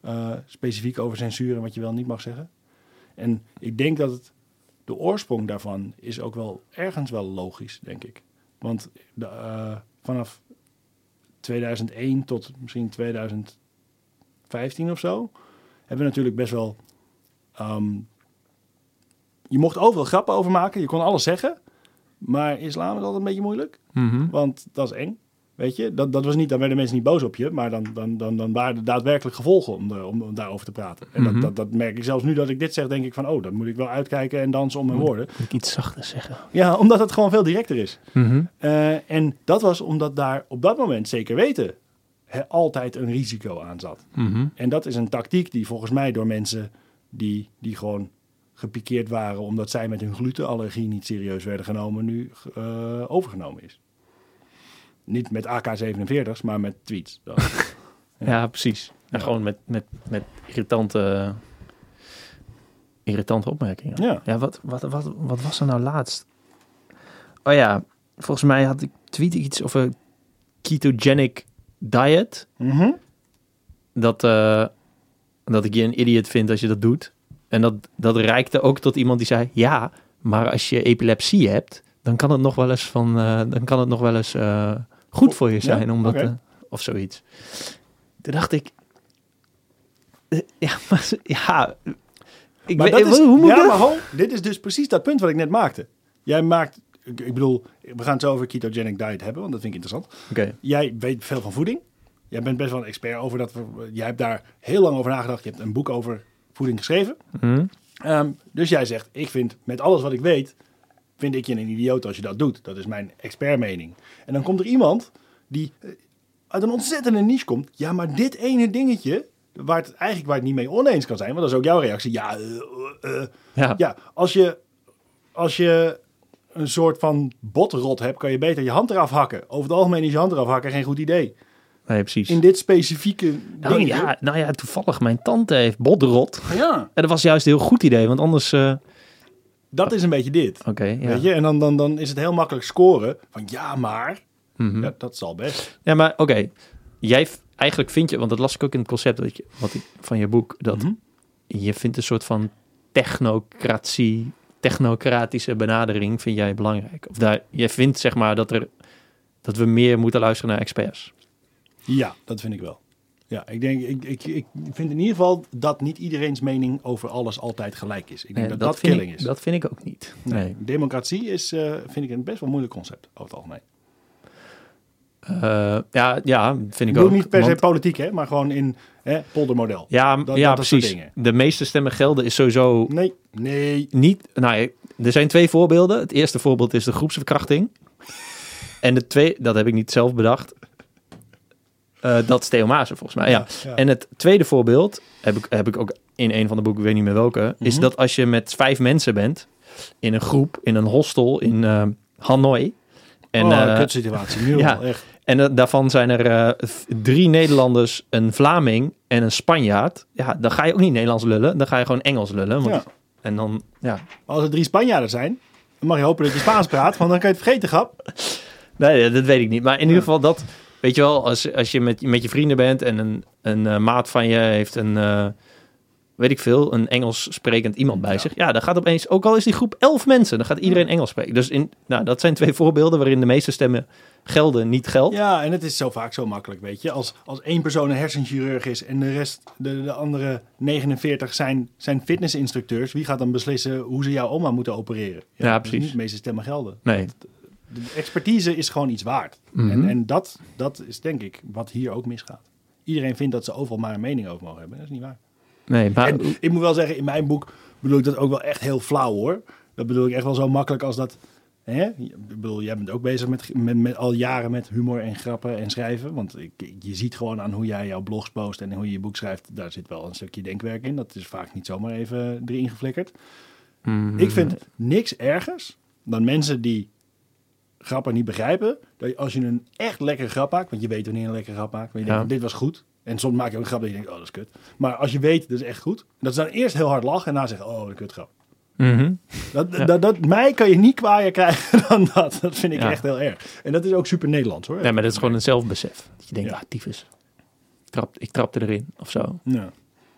eh, specifiek over censuur en wat je wel niet mag zeggen. En ik denk dat het, de oorsprong daarvan is ook wel ergens wel logisch, denk ik. Want de, eh, vanaf 2001 tot misschien 2015 of zo, hebben we natuurlijk best wel. ehm, je mocht overal grappen over maken, je kon alles zeggen. Maar islam is altijd een beetje moeilijk, Mhm. want dat is eng. Weet je, dat, dat was niet, dan werden mensen niet boos op je, maar dan, dan, dan, dan waren er daadwerkelijk gevolgen om, de, om, om daarover te praten. En Mhm. dat, dat, dat merk ik zelfs nu dat ik dit zeg, denk ik van, oh, dan moet ik wel uitkijken en dansen om mijn woorden. Moet ik iets zachter zeggen? Ja, omdat het gewoon veel directer is. Mhm. Eh, en dat was omdat daar op dat moment zeker weten altijd een risico aan zat. Mhm. En dat is een tactiek die volgens mij door mensen die, die gewoon gepikeerd waren omdat zij met hun glutenallergie niet serieus werden genomen, nu eh, overgenomen is. Niet met AK-47's, maar met tweets. [LAUGHS] Ja, precies. En Ja. gewoon met, met, met irritante, irritante opmerkingen. Ja. Ja, wat, wat, wat, wat was er nou laatst? Oh ja, volgens mij had ik tweet iets over ketogenic diet. Mhm. Dat, eh, dat ik je een idiot vind als je dat doet. En dat, dat reikte ook tot iemand die zei... Ja, maar als je epilepsie hebt... dan kan het nog wel eens, van, eh, dan kan het nog wel eens eh, goed voor je Ja, zijn. omdat, oké. eh, of zoiets. Toen dacht ik... eh, Ja, [LAUGHS] maar, ja... Ik Maar weet, dat is, hoe moet ja, dat? maar ho, dit is dus precies dat punt wat ik net maakte. Jij maakt, ik, ik bedoel, we gaan het zo over ketogenic diet hebben, want dat vind ik interessant. Oké. Jij weet veel van voeding. Jij bent best wel een expert over dat. Jij hebt daar heel lang over nagedacht. Je hebt een boek over voeding geschreven. Hm? Ehm, dus jij zegt, ik vind met alles wat ik weet, vind ik je een idioot als je dat doet. Dat is mijn expertmening. En dan komt er iemand die eh, uit een ontzettende niche komt. Ja, maar dit ene dingetje, waar het eigenlijk waar het niet mee oneens kan zijn, want dat is ook jouw reactie. Ja, eh, eh. Ja. ja als, je, als je een soort van botrot hebt, kan je beter je hand eraf hakken. Over het algemeen is je hand eraf hakken geen goed idee. nee, precies. In dit specifieke nou, dingetje. ja, nou ja, toevallig, mijn tante heeft bodrot. ja, En dat was juist een heel goed idee, want anders... dat is een beetje dit. Oké, ja. Weet je? En dan, dan, dan is het heel makkelijk scoren van ja, maar. Mhm. Ja, dat zal best. Ja, maar oké. Jij eigenlijk vind je, want dat las ik ook in het concept dat je, wat ik, van je boek, dat Mhm. je vindt een soort van technocratie, technocratische benadering vind jij belangrijk. Of daar, je vindt zeg maar dat er dat we meer moeten luisteren naar experts. Ja, dat vind ik wel. Ja, ik denk, ik, ik, ik vind in ieder geval dat niet iedereen's mening over alles altijd gelijk is. Ik denk dat dat, killing ik, is. Dat vind ik ook niet. nee. Nee. Democratie is, eh, vind ik, een best wel moeilijk concept over het algemeen. Eh, ja, ja, vind ik ook. niet per se politiek, hè, maar gewoon in hè, poldermodel. ja, dat- ja dat precies. dingen. De meeste stemmen gelden is sowieso Nee, nee. niet. Nou, er zijn twee voorbeelden. Het eerste voorbeeld is de groepsverkrachting. En de twee, dat heb ik niet zelf bedacht. Eh, dat is Theo Maassen volgens mij. Ja. ja. En het tweede voorbeeld heb ik, heb ik ook in een van de boeken, ik weet niet meer welke, is Mhm. dat als je met vijf mensen bent in een groep, in een hostel in eh, Hanoi. En, oh, eh, kutsituatie, nu [LAUGHS] ja. echt. en daarvan zijn er drie Nederlanders, een Vlaming en een Spanjaard. Ja, dan ga je ook niet Nederlands lullen, dan ga je gewoon Engels lullen. Want, Ja. En dan, ja, Als er drie Spanjaarden zijn, dan mag je hopen dat je Spaans praat, want dan kan je het vergeten, grap. Nee, dat weet ik niet. Maar in ieder geval dat, weet je wel, als, als je met, met je vrienden bent en een, een eh, maat van je heeft een, eh, weet ik veel, een Engels sprekend iemand bij Ja. zich. Ja, dan gaat opeens, ook al is die groep elf mensen, dan gaat iedereen Engels spreken. Dus in, nou, dat zijn twee [LAUGHS] voorbeelden waarin de meeste stemmen gelden, niet geldt. Ja, en het is zo vaak zo makkelijk, weet je. Als, als één persoon een hersenchirurg is en de rest, de, de andere 49 zijn, zijn fitnessinstructeurs, wie gaat dan beslissen hoe ze jouw oma moeten opereren? Ja, precies. Niet de meeste stemmen gelden. Nee. De expertise is gewoon iets waard. Mhm. En, en dat, dat is denk ik wat hier ook misgaat. Iedereen vindt dat ze overal maar een mening over mogen hebben. Dat is niet waar. Nee, maar En ik moet wel zeggen, in mijn boek bedoel ik dat ook wel echt heel flauw hoor. Dat bedoel ik echt wel zo makkelijk als dat. Hè? Ik bedoel, jij bent ook bezig met, met, met al jaren met humor en grappen en schrijven. Want ik, ik- je ziet gewoon aan hoe jij jouw blogs post en hoe je je boek schrijft. Daar zit wel een stukje denkwerk in. Dat is vaak niet zomaar even erin geflikkerd. Mhm. Ik vind niks ergers dan mensen die grappen niet begrijpen. Dat je, als je een echt lekkere grap maakt, want je weet wanneer je een lekkere grap maakt. Je Ja. denkt, dit was goed. En soms maak je ook een grap dat je denkt, oh, dat is kut. Maar als je weet, dat is echt goed. Dat ze dan eerst heel hard lachen en daarna zeggen, oh. Mhm. Dat, Ja. dat, dat, mij kan je niet kwaaier krijgen [LAUGHS] dan dat. Dat vind ik Ja. echt heel erg. En dat is ook super Nederlands hoor. Nee, maar dat is gewoon een zelfbesef. Dat je denkt, Ja. ah, tyfus. Ik, trap, ik trapte erin, of zo. Ja.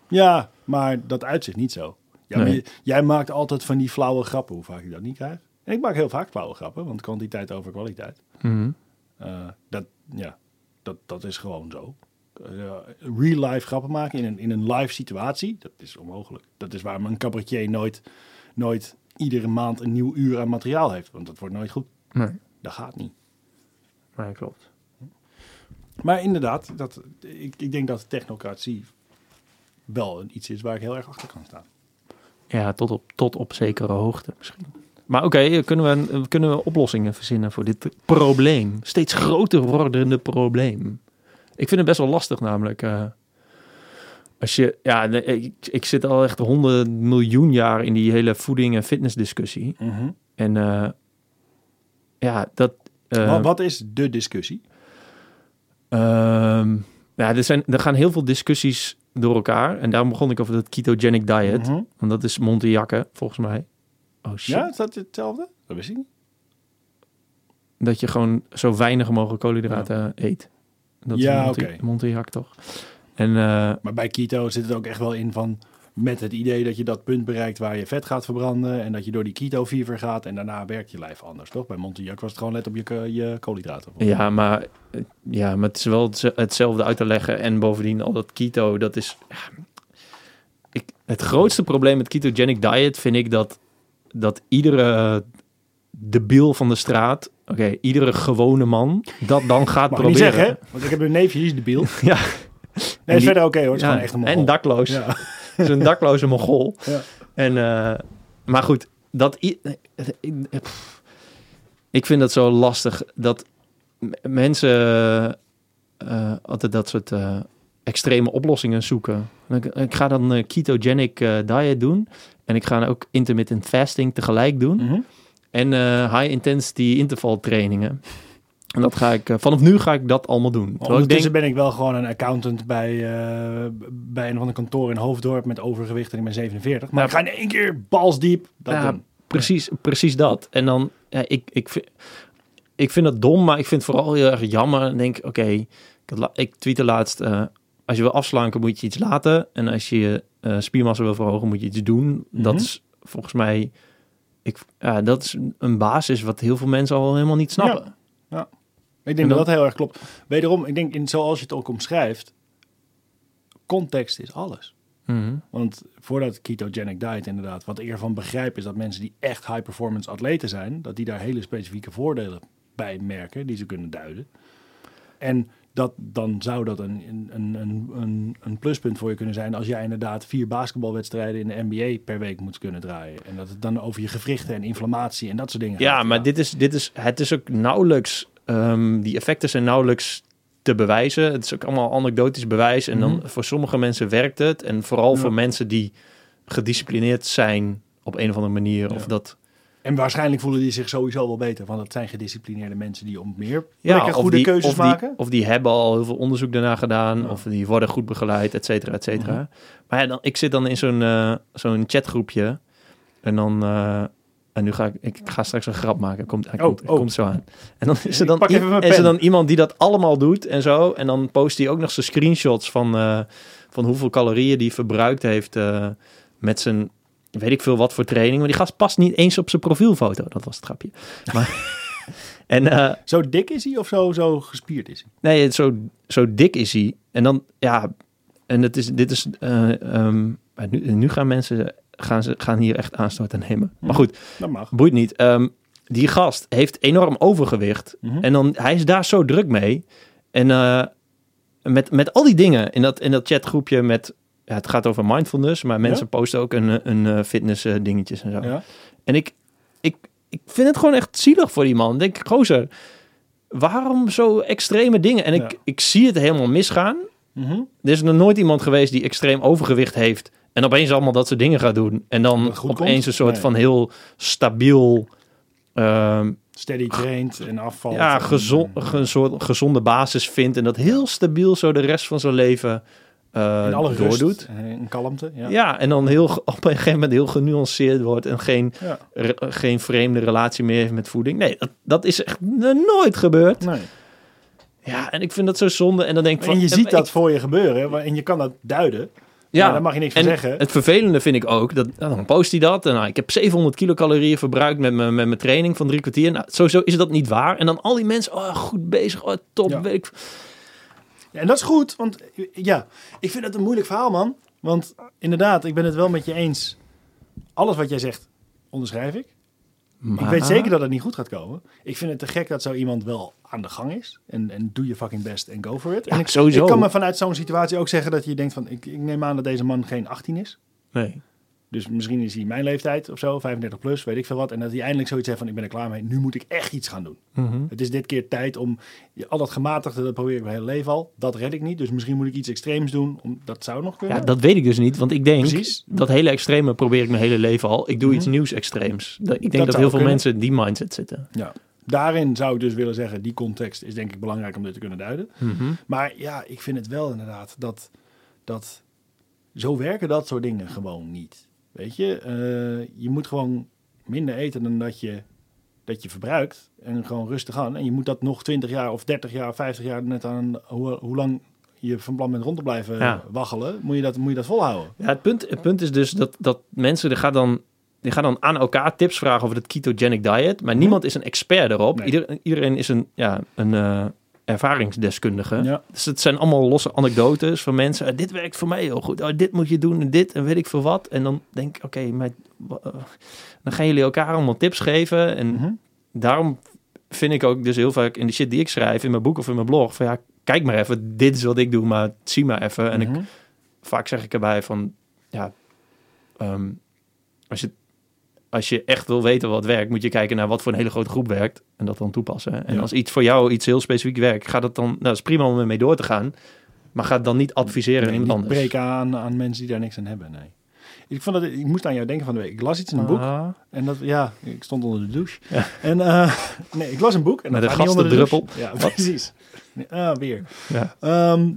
ja, maar dat uitzicht niet zo. Ja, Nee. je- jij maakt altijd van die flauwe grappen, hoe vaak ik dat niet krijg. En ik maak heel vaak grappen, want kwantiteit over kwaliteit. Mhm. Eh, dat, ja, dat, dat is gewoon zo. Eh, real life grappen maken in een, in een live situatie, dat is onmogelijk. Dat is waarom een cabaretier nooit, nooit iedere maand een nieuw uur aan materiaal heeft. Want dat wordt nooit goed. Nee, Dat gaat niet. nee, klopt. Maar inderdaad, dat, ik, ik denk dat technocratie wel iets is waar ik heel erg achter kan staan. Ja, tot op, tot op zekere hoogte misschien. Maar oké, kunnen, we, kunnen we oplossingen verzinnen voor dit probleem? Steeds groter wordende probleem. Ik vind het best wel lastig namelijk. eh, als je, ja, ik, ik zit al echt honderd miljoen jaar in die hele voeding- en fitnessdiscussie. En eh, ja, dat... eh, wat, wat is de discussie? Ehm, ja, er, zijn, er gaan heel veel discussies door elkaar. En daarom begon ik over dat ketogenic diet. Mhm. Want dat is Montiakke, volgens mij. Oh shit. Ja, is dat hetzelfde? Dat wist ik niet. Dat je gewoon zo weinig mogelijk koolhydraten eet. Dat Ja, is oké. Montiac toch? En eh, Maar bij keto zit het ook echt wel in van... met het idee dat je dat punt bereikt waar je vet gaat verbranden... en dat je door die keto-fever gaat en daarna werkt je lijf anders, toch? Bij Montiac was het gewoon let op je, je koolhydraten. ja, maar, ja, maar het is wel hetze- hetzelfde uit te leggen. En bovendien al dat keto, dat is... ik, het grootste probleem met ketogenic diet vind ik dat, dat iedere debiel van de straat... Oké, iedere gewone man dat dan gaat Mag ik niet proberen. zeggen, hè? Want ik heb een neefje, die is debiel. [LAUGHS] Ja. Nee, is die- verder oké hoor. Het is Ja, gewoon echt een en mogol. dakloos. Ja. Zo'n dakloze mongool. [LAUGHS] Ja. En, eh, maar goed, dat... pff. Ik vind dat zo lastig dat mensen eh, altijd dat soort eh, extreme oplossingen zoeken. Ik, ik ga dan eh, ketogenic diet doen. En ik ga ook intermittent fasting tegelijk doen. Mhm. En eh, high intensity interval trainingen. En dat ga ik, eh, vanaf nu ga ik dat allemaal doen. Ik Ondertussen denk, ben ik wel gewoon een accountant bij, eh, bij een van de kantoor in Hoofddorp met overgewicht en ik ben 47. Maar ik ga in één keer balsdiep dat Ja, doen. Precies, precies dat. En dan, ja, ik, ik, vind, ik vind het dom, maar ik vind het vooral heel erg jammer. En denk, oké, ik, ik tweette laatst, als je wil afslanken moet je iets laten. En als je je eh, spiermassa wil verhogen moet je iets doen. Dat Mhm. is volgens mij, ik, ja, dat is een basis wat heel veel mensen al helemaal niet snappen. Ik denk En dat dat heel erg klopt. Wederom, ik denk in, zoals je het ook omschrijft, context is alles. Mhm. Want voordat ketogenic diet inderdaad, wat ik ervan begrijp is dat mensen die echt high performance atleten zijn, dat die daar hele specifieke voordelen bij merken die ze kunnen duiden. En dat, dan zou dat een, een, een, een, een pluspunt voor je kunnen zijn als jij inderdaad vier basketbalwedstrijden in de NBA per week moet kunnen draaien. En dat het dan over je gewrichten en inflammatie en dat soort dingen Ja, gaat. maar dit is, dit is, het is ook nauwelijks, ehm, die effecten zijn nauwelijks te bewijzen. Het is ook allemaal anekdotisch bewijs. En dan Mhm. voor sommige mensen werkt het. En vooral Ja. voor mensen die gedisciplineerd zijn op een of andere manier. Of Ja. dat, En waarschijnlijk voelen die zich sowieso wel beter, want dat zijn gedisciplineerde mensen die om meer ja, goede die, keuzes of die, maken. Of die hebben al heel veel onderzoek daarna gedaan. Ja. Of die worden goed begeleid, et cetera, et cetera. Mhm. Maar ja, dan, ik zit dan in zo'n eh, zo'n chatgroepje. En dan... eh, en nu ga ik, ik ga straks een grap maken. Komt, hij Oh, komt, oh. komt zo aan. En dan is er dan, is er dan iemand die dat allemaal doet en zo. En dan post hij ook nog zijn screenshots van, eh, van hoeveel calorieën die verbruikt heeft met zijn, weet ik veel wat voor training. Maar die gast past niet eens op zijn profielfoto. Dat was het grapje. Maar, [LAUGHS] en eh, Zo dik is hij of zo, zo gespierd is hij? Nee, zo, zo dik is hij. En dan, ja, en het is, dit is, eh, ehm, nu, nu gaan mensen, gaan, ze, gaan hier echt aanstoot aan nemen. Maar goed, Dat mag. boeit niet. Ehm, die gast heeft enorm overgewicht. Mhm. En dan, hij is daar zo druk mee. En eh, met, met al die dingen in dat, in dat chatgroepje met, ja, het gaat over mindfulness, maar mensen posten ook een, een eh, fitness eh, dingetjes en zo. Ja. En ik, ik, ik vind het gewoon echt zielig voor die man. Ik Denk, gozer, waarom zo extreme dingen? En ik, ik zie het helemaal misgaan. Mhm. Er is nog nooit iemand geweest die extreem overgewicht heeft. En opeens allemaal dat soort dingen gaat doen. En dan opeens komt? een soort Nee. van heel stabiel... ehm, Steady traint en afvalt. ja, gezond, een soort gezonde basis vindt. En dat heel stabiel zo de rest van zijn leven eh, in alle doordoet. en in kalmte. Ja. Ja. en dan heel, [LAUGHS] op een gegeven moment heel genuanceerd wordt. En geen, Ja. re- geen vreemde relatie meer heeft met voeding. Nee, dat, dat is echt nooit gebeurd. Nee. Ja, en ik vind dat zo zonde. En dan denk ik van... En je ziet dat voor je gebeuren en je kan dat duiden. Ja, daar mag je niks van en zeggen. Het vervelende vind ik ook, dat, nou, dan post hij dat. En nou, ik heb 700 kilocalorieën verbruikt met mijn, met mijn training van drie kwartier. Nou, sowieso is dat niet waar. En dan al die mensen, oh, goed bezig, oh, top. Ja. weet ik- Ja, en dat is goed, want ja, ik vind het een moeilijk verhaal, man. Want inderdaad, ik ben het wel met je eens. Alles wat jij zegt, onderschrijf ik. Ik weet zeker dat het niet goed gaat komen. Ik vind het te gek dat zo iemand wel aan de gang is. En, en doe je fucking best en go for it. Ja, en ik, sowieso. ik kan me vanuit zo'n situatie ook zeggen dat je denkt van... Ik, ik neem aan dat deze man geen 18 is. Nee. Dus misschien is hij mijn leeftijd of zo, 35 plus, weet ik veel wat. En dat hij eindelijk zoiets heeft van, ik ben er klaar mee. Nu moet ik echt iets gaan doen. Mhm. Het is dit keer tijd om... Al dat gematigde, dat probeer ik mijn hele leven al. Dat red ik niet. Dus misschien moet ik iets extreems doen. Om, dat zou nog kunnen. Ja, dat weet ik dus niet. Want ik denk, Precies. dat hele extreme probeer ik mijn hele leven al. Ik doe Mhm. iets nieuws extreems. Ik denk Dat heel veel kunnen. mensen in die mindset zitten. Ja. Daarin zou ik dus willen zeggen, die context is denk ik belangrijk om dit te kunnen duiden. Mhm. Maar ja, ik vind het wel inderdaad dat, dat zo werken dat soort dingen gewoon niet. Weet je, Eh, je moet gewoon minder eten dan dat je, dat je verbruikt. En gewoon rustig aan. En je moet dat nog 20 jaar of 30 jaar of 50 jaar net aan hoe, hoe lang je van plan bent rond te blijven Ja. waggelen. Moet je dat, moet je dat volhouden. Ja, het punt, het punt is dus dat, dat mensen, die gaan, dan, die gaan dan aan elkaar tips vragen over het ketogenic diet, maar niemand is een expert erop. Nee. Ieder- iedereen is een, ja, een eh, ervaringsdeskundige. Ja. Dus het zijn allemaal losse anekdotes van mensen. "Ah, dit werkt voor mij heel goed. Oh, dit moet je doen en dit en weet ik veel wat. En dan denk ik, oké, maar eh, dan gaan jullie elkaar allemaal tips geven. En Mhm. daarom vind ik ook dus heel vaak in de shit die ik schrijf, in mijn boek of in mijn blog, van ja, kijk maar even, dit is wat ik doe, maar zie maar even. En ik Mhm. vaak zeg ik erbij van, ja, ehm, als, je, als je echt wil weten wat werkt, moet je kijken naar wat voor een hele grote groep werkt en dat dan toepassen. En Ja. als iets voor jou iets heel specifiek werkt, gaat het dan, nou, dat is prima om ermee door te gaan, maar ga het dan niet adviseren aan Nee, iemand anders. breken aan, aan mensen die daar niks aan hebben, nee. Ik, vond dat, ik moest aan jou denken van de week. Ik las iets in een boek. Ah, En dat, ja, ik stond onder de douche. Ja. En eh, [LAUGHS] nee, ik las een boek. En Met dat een gaat niet onder de gastendruppel. douche. Ja, [LAUGHS] precies. Ah, weer. ja. Ehm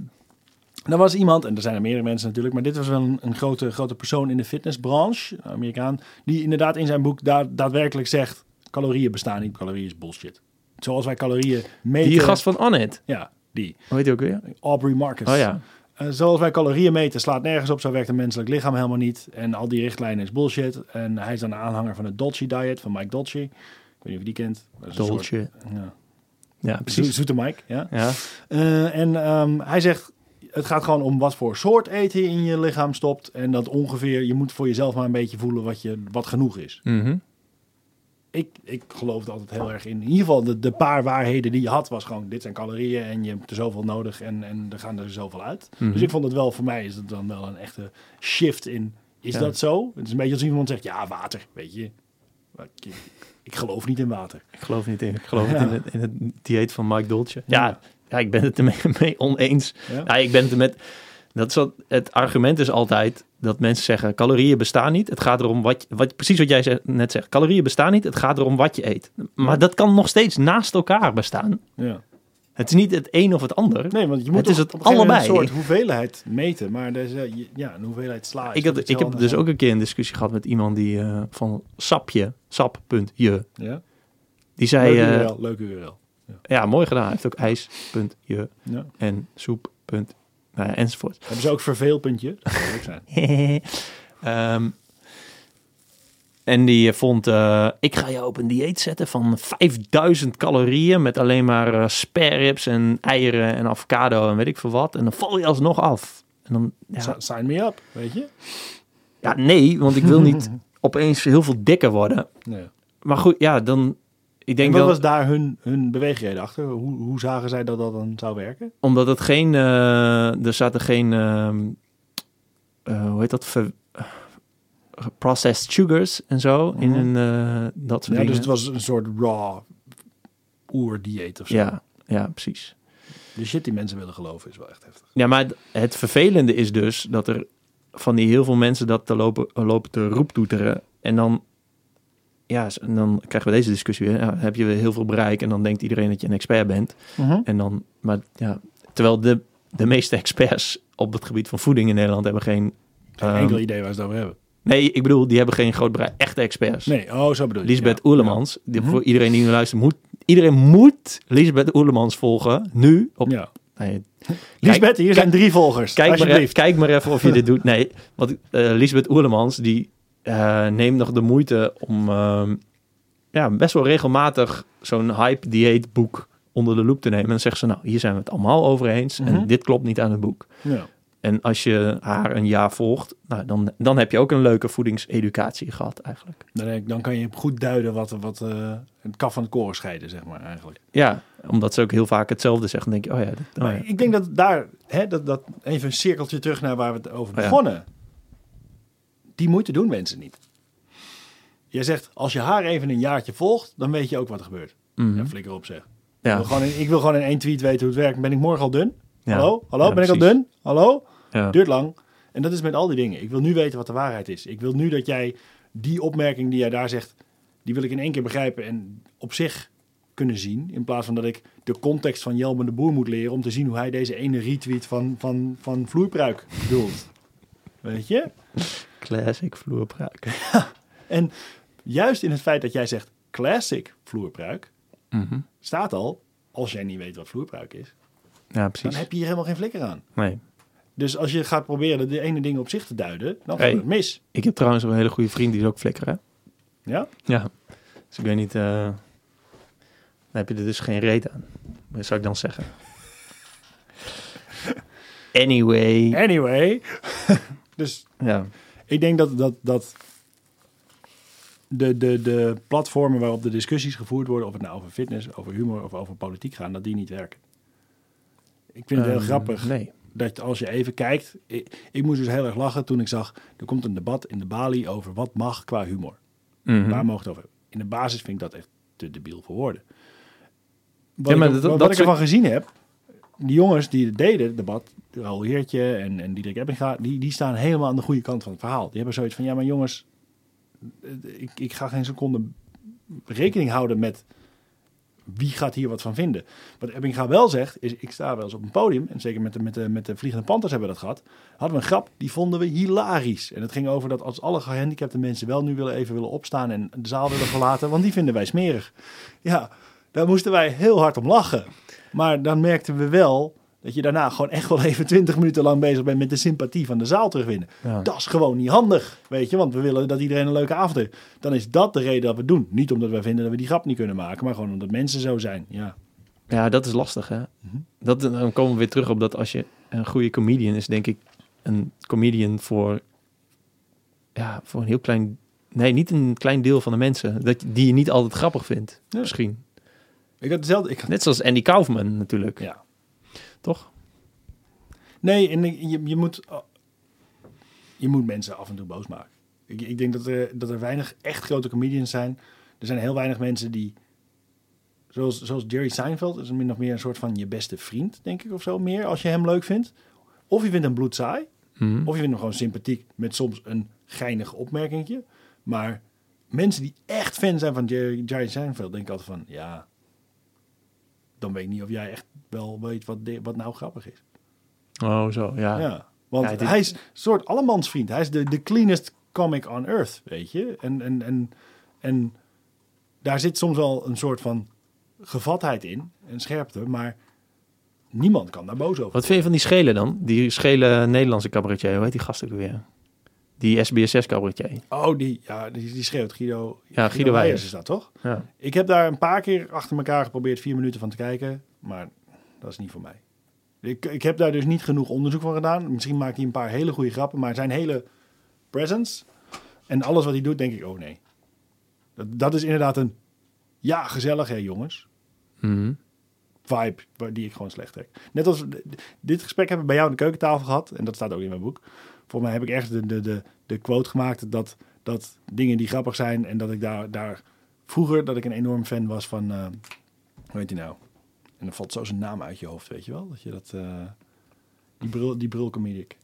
er was iemand, en er zijn er meerdere mensen natuurlijk, maar dit was wel een, een grote, grote persoon in de fitnessbranche, een Amerikaan, die inderdaad in zijn boek da daadwerkelijk zegt, calorieën bestaan niet, calorieën is bullshit. Zoals wij calorieën meten. Die gast van Annette, Ja, die. hoe heet die ook weer? Aubrey Marcus. Oh ja, Eh, zoals wij calorieën meten slaat nergens op, zo werkt een menselijk lichaam helemaal niet. En al die richtlijnen is bullshit. En hij is dan een aanhanger van het Dolce Diet van Mike Dolce. Ik weet niet of je die kent. Dolce. soort- ja. Ja, Zo- precies. Zoete Mike, ja. Ja, Eh, en ehm, hij zegt, het gaat gewoon om wat voor soort eten je in je lichaam stopt. En dat ongeveer, je moet voor jezelf maar een beetje voelen wat, je, wat genoeg is. Mhm. Ik, ik geloofde altijd heel erg in. In ieder geval, de, de paar waarheden die je had, was gewoon: dit zijn calorieën en je hebt er zoveel nodig en, en er gaan er zoveel uit. Mhm. Dus ik vond het wel, voor mij is het dan wel een echte shift in. Is Ja. dat zo? Het is een beetje als iemand zegt: ja, water, weet je. Ik, ik geloof niet in water. Ik geloof niet in. Ik geloof Ja. niet in het, in het dieet van Mike Dolce. Ja. Ja, ja ik ben het ermee mee oneens. Ja? Ja, ik ben het er met. Dat is wat, het argument is altijd dat mensen zeggen: calorieën bestaan niet. Het gaat erom wat, wat precies wat jij net zegt. Calorieën bestaan niet. Het gaat erom wat je eet. Maar dat kan nog steeds naast elkaar bestaan. Ja. Het is niet het een of het ander. Nee, want je moet Het is het allebei. een soort hoeveelheid meten. Maar er is, je- ja, een hoeveelheid sla. ik, had, heb dus ook een keer een discussie gehad met iemand die eh, van sapje, sap.je. Ja? Die zei, Leuk eh, leuk URL. Ja, mooi gedaan. Hij heeft ook ijs.je Ja. en soep. Nou ja, enzovoort. Hebben ze ook verveelpuntje? Dat zou leuk zijn. [LAUGHS] Ehm, en die vond, eh, ik ga jou op een dieet zetten van 5000 calorieën met alleen maar eh spare ribs en eieren en avocado en weet ik veel wat. En dan val je alsnog af. En dan, ja, Sign me up, weet je? ja, nee, want ik wil niet [LAUGHS] opeens heel veel dikker worden. Nee. Maar goed, ja, dan, ik En denk wat dat, was daar hun, hun beweegreden achter? Hoe, hoe zagen zij dat dat dan zou werken? omdat het geen, eh, er zaten geen, ehm, eh, hoe heet dat, Ver- processed sugars en zo in Mhm. een, eh, dat soort Ja, dingen. dus het was een soort raw oerdieet of zo. Ja, ja, precies. De shit die mensen willen geloven is wel echt heftig. Ja, maar het vervelende is dus dat er van die heel veel mensen dat te lopen, lopen te roeptoeteren. En dan, ja, en dan krijgen we deze discussie weer. Ja, heb je weer heel veel bereik en dan denkt iedereen dat je een expert bent. En dan, maar ja, terwijl de, de meeste experts op het gebied van voeding in Nederland hebben geen... Geen ehm, enkel idee waar ze het over hebben. nee, ik bedoel, die hebben geen groot bereik. Echte experts. Nee, oh, zo bedoel je. Lisbeth Ja. Oerlemans, die, Mhm. voor iedereen die nu luistert, moet, iedereen moet Lisbeth Oerlemans volgen. Nu op... Ja. Nee, [LAUGHS] Lisbeth, hier zijn drie volgers. Kijk maar, e- kijk maar even of je dit doet. Nee, want eh Lisbeth Oerlemans, die eh, neemt nog de moeite om ehm, ja, best wel regelmatig zo'n hype dieet boek onder de loep te nemen. En dan zegt ze, nou, hier zijn we het allemaal over eens. Mhm. En dit klopt niet aan het boek. Ja. En als je haar een jaar volgt, nou, dan, dan heb je ook een leuke voedingseducatie gehad eigenlijk. Dan, dan kan je goed duiden wat, wat eh, het kaf van het koren scheiden, zeg maar, eigenlijk. Ja, omdat ze ook heel vaak hetzelfde zeggen. Dan denk je, oh ja, dit, oh ja. ik denk dat daar, hè, dat, dat even een cirkeltje terug naar waar we het over Oh ja. Die moeite doen mensen niet. Jij zegt, als je haar even een jaartje volgt, dan weet je ook wat er gebeurt. Mhm. Ja, flikker op zeg. Ik, ja. wil gewoon in, ik wil gewoon in één tweet weten hoe het werkt. Ben ik morgen al dun? Ja. Hallo? Hallo? Ben ik al dun? Hallo? Duurt lang. En dat is met al die dingen. Ik wil nu weten wat de waarheid is. Ik wil nu dat jij die opmerking die jij daar zegt, die wil ik in één keer begrijpen. En op zich kunnen zien. In plaats van dat ik de context van Jelme de Boer moet leren om te zien hoe hij deze ene retweet van, van, van vloeipruik bedoelt. Weet je? Classic vloerbruik. [LAUGHS] En juist in het feit dat jij zegt classic vloerpruik, Mhm. staat al, als jij niet weet wat vloerpruik is, Ja, dan precies. heb je hier helemaal geen flikker aan. Nee. Dus als je gaat proberen de ene ding op zich te duiden, dan Hey. gaat het mis. Ik heb trouwens een hele goede vriend die is ook flikker, hè? Ja? Ja. Dus ik weet niet... eh, dan heb je er dus geen reet aan. Wat zou ik dan zeggen? Anyway. Anyway. [LAUGHS] dus Ja. Ik denk dat, dat, dat de, de, de platformen waarop de discussies gevoerd worden, of het nou over fitness, over humor of over politiek gaan, dat die niet werken. Ik vind het heel Ehm, grappig Nee. dat als je even kijkt. Ik, ik moest dus heel erg lachen toen ik zag. Er komt een debat in de Bali over wat mag qua humor. Mhm. Waar mogen het over hebben? In de basis vind ik dat echt te debiel voor woorden. Wat, Ja, maar ik, dat- wat dat ik soort- ervan gezien heb, die jongens die het deden, het debat, Raoul Heertje en, en Diederik Ebbinga, die, die staan helemaal aan de goede kant van het verhaal. Die hebben zoiets van, ja maar jongens, eh, ik, ik ga geen seconde rekening houden met wie gaat hier wat van vinden. Wat Ebbinga wel zegt, is ik sta wel eens op een podium, en zeker met de, met de, met de Vliegende Panthers hebben we dat gehad, hadden we een grap, die vonden we hilarisch. En het ging over dat als alle gehandicapte mensen wel nu willen even willen opstaan en de zaal willen verlaten, want die vinden wij smerig. Ja, daar moesten wij heel hard om lachen. Maar dan merkten we wel dat je daarna gewoon echt wel even 20 minuten lang bezig bent met de sympathie van de zaal terugwinnen. Ja. Dat is gewoon niet handig, weet je, want we willen dat iedereen een leuke avond heeft. Dan is dat de reden dat we het doen. Niet omdat wij vinden dat we die grap niet kunnen maken, maar gewoon omdat mensen zo zijn. Ja, Ja, dat is lastig, hè? Mhm. dat, dan komen we weer terug op dat als je een goede comedian is, denk ik een comedian voor, ja, voor een heel klein, nee, niet een klein deel van de mensen, dat, die je niet altijd grappig vindt, Ja. misschien. Ik had hetzelfde. Ik had, Net zoals Andy Kaufman natuurlijk, ja. toch? Nee, en je, je, moet, je moet mensen af en toe boos maken. Ik, ik denk dat er, dat er weinig echt grote comedians zijn. Er zijn heel weinig mensen die... Zoals, zoals Jerry Seinfeld is min of meer een soort van je beste vriend, denk ik, of zo meer. Als je hem leuk vindt. Of je vindt hem bloedsaai. Mhm. Of je vindt hem gewoon sympathiek met soms een geinig opmerkingje. Maar mensen die echt fan zijn van Jerry, Jerry Seinfeld, denk ik altijd van... Ja, dan weet ik niet of jij echt wel weet wat, wat nou grappig is. Oh, zo, ja. Ja, want Ja, dit- hij is een soort allemansvriend. Hij is de, de cleanest comic on earth, weet je. En, en, en, en daar zit soms wel een soort van gevatheid in, en scherpte, maar niemand kan daar boos over. Wat vind je van die schelen dan? Die schele Nederlandse cabaretier, hoe heet die gast ook weer? Die SBSS cabaretier. Oh, die, ja, die, die schreeuwt Guido. Ja, Guido Weijers. is dat, toch? Ja. Ik heb daar een paar keer achter elkaar geprobeerd vier minuten van te kijken, maar dat is niet voor mij. Ik, ik heb daar dus niet genoeg onderzoek van gedaan. Misschien maakt hij een paar hele goede grappen, maar zijn hele presence en alles wat hij doet, denk ik, oh nee. Dat, dat is inderdaad een, ja, gezellig hè jongens, Mhm. vibe die ik gewoon slecht trek. Net als, dit gesprek hebben we bij jou aan de keukentafel gehad, en dat staat ook in mijn boek. Volgens mij heb ik echt de, de, de, de quote gemaakt dat, dat dingen die grappig zijn en dat ik daar, daar vroeger, dat ik een enorm fan was van, eh, hoe heet die nou? En dan valt zo zijn naam uit je hoofd, weet je wel? Dat je dat, eh, die bril, die brilcomedic.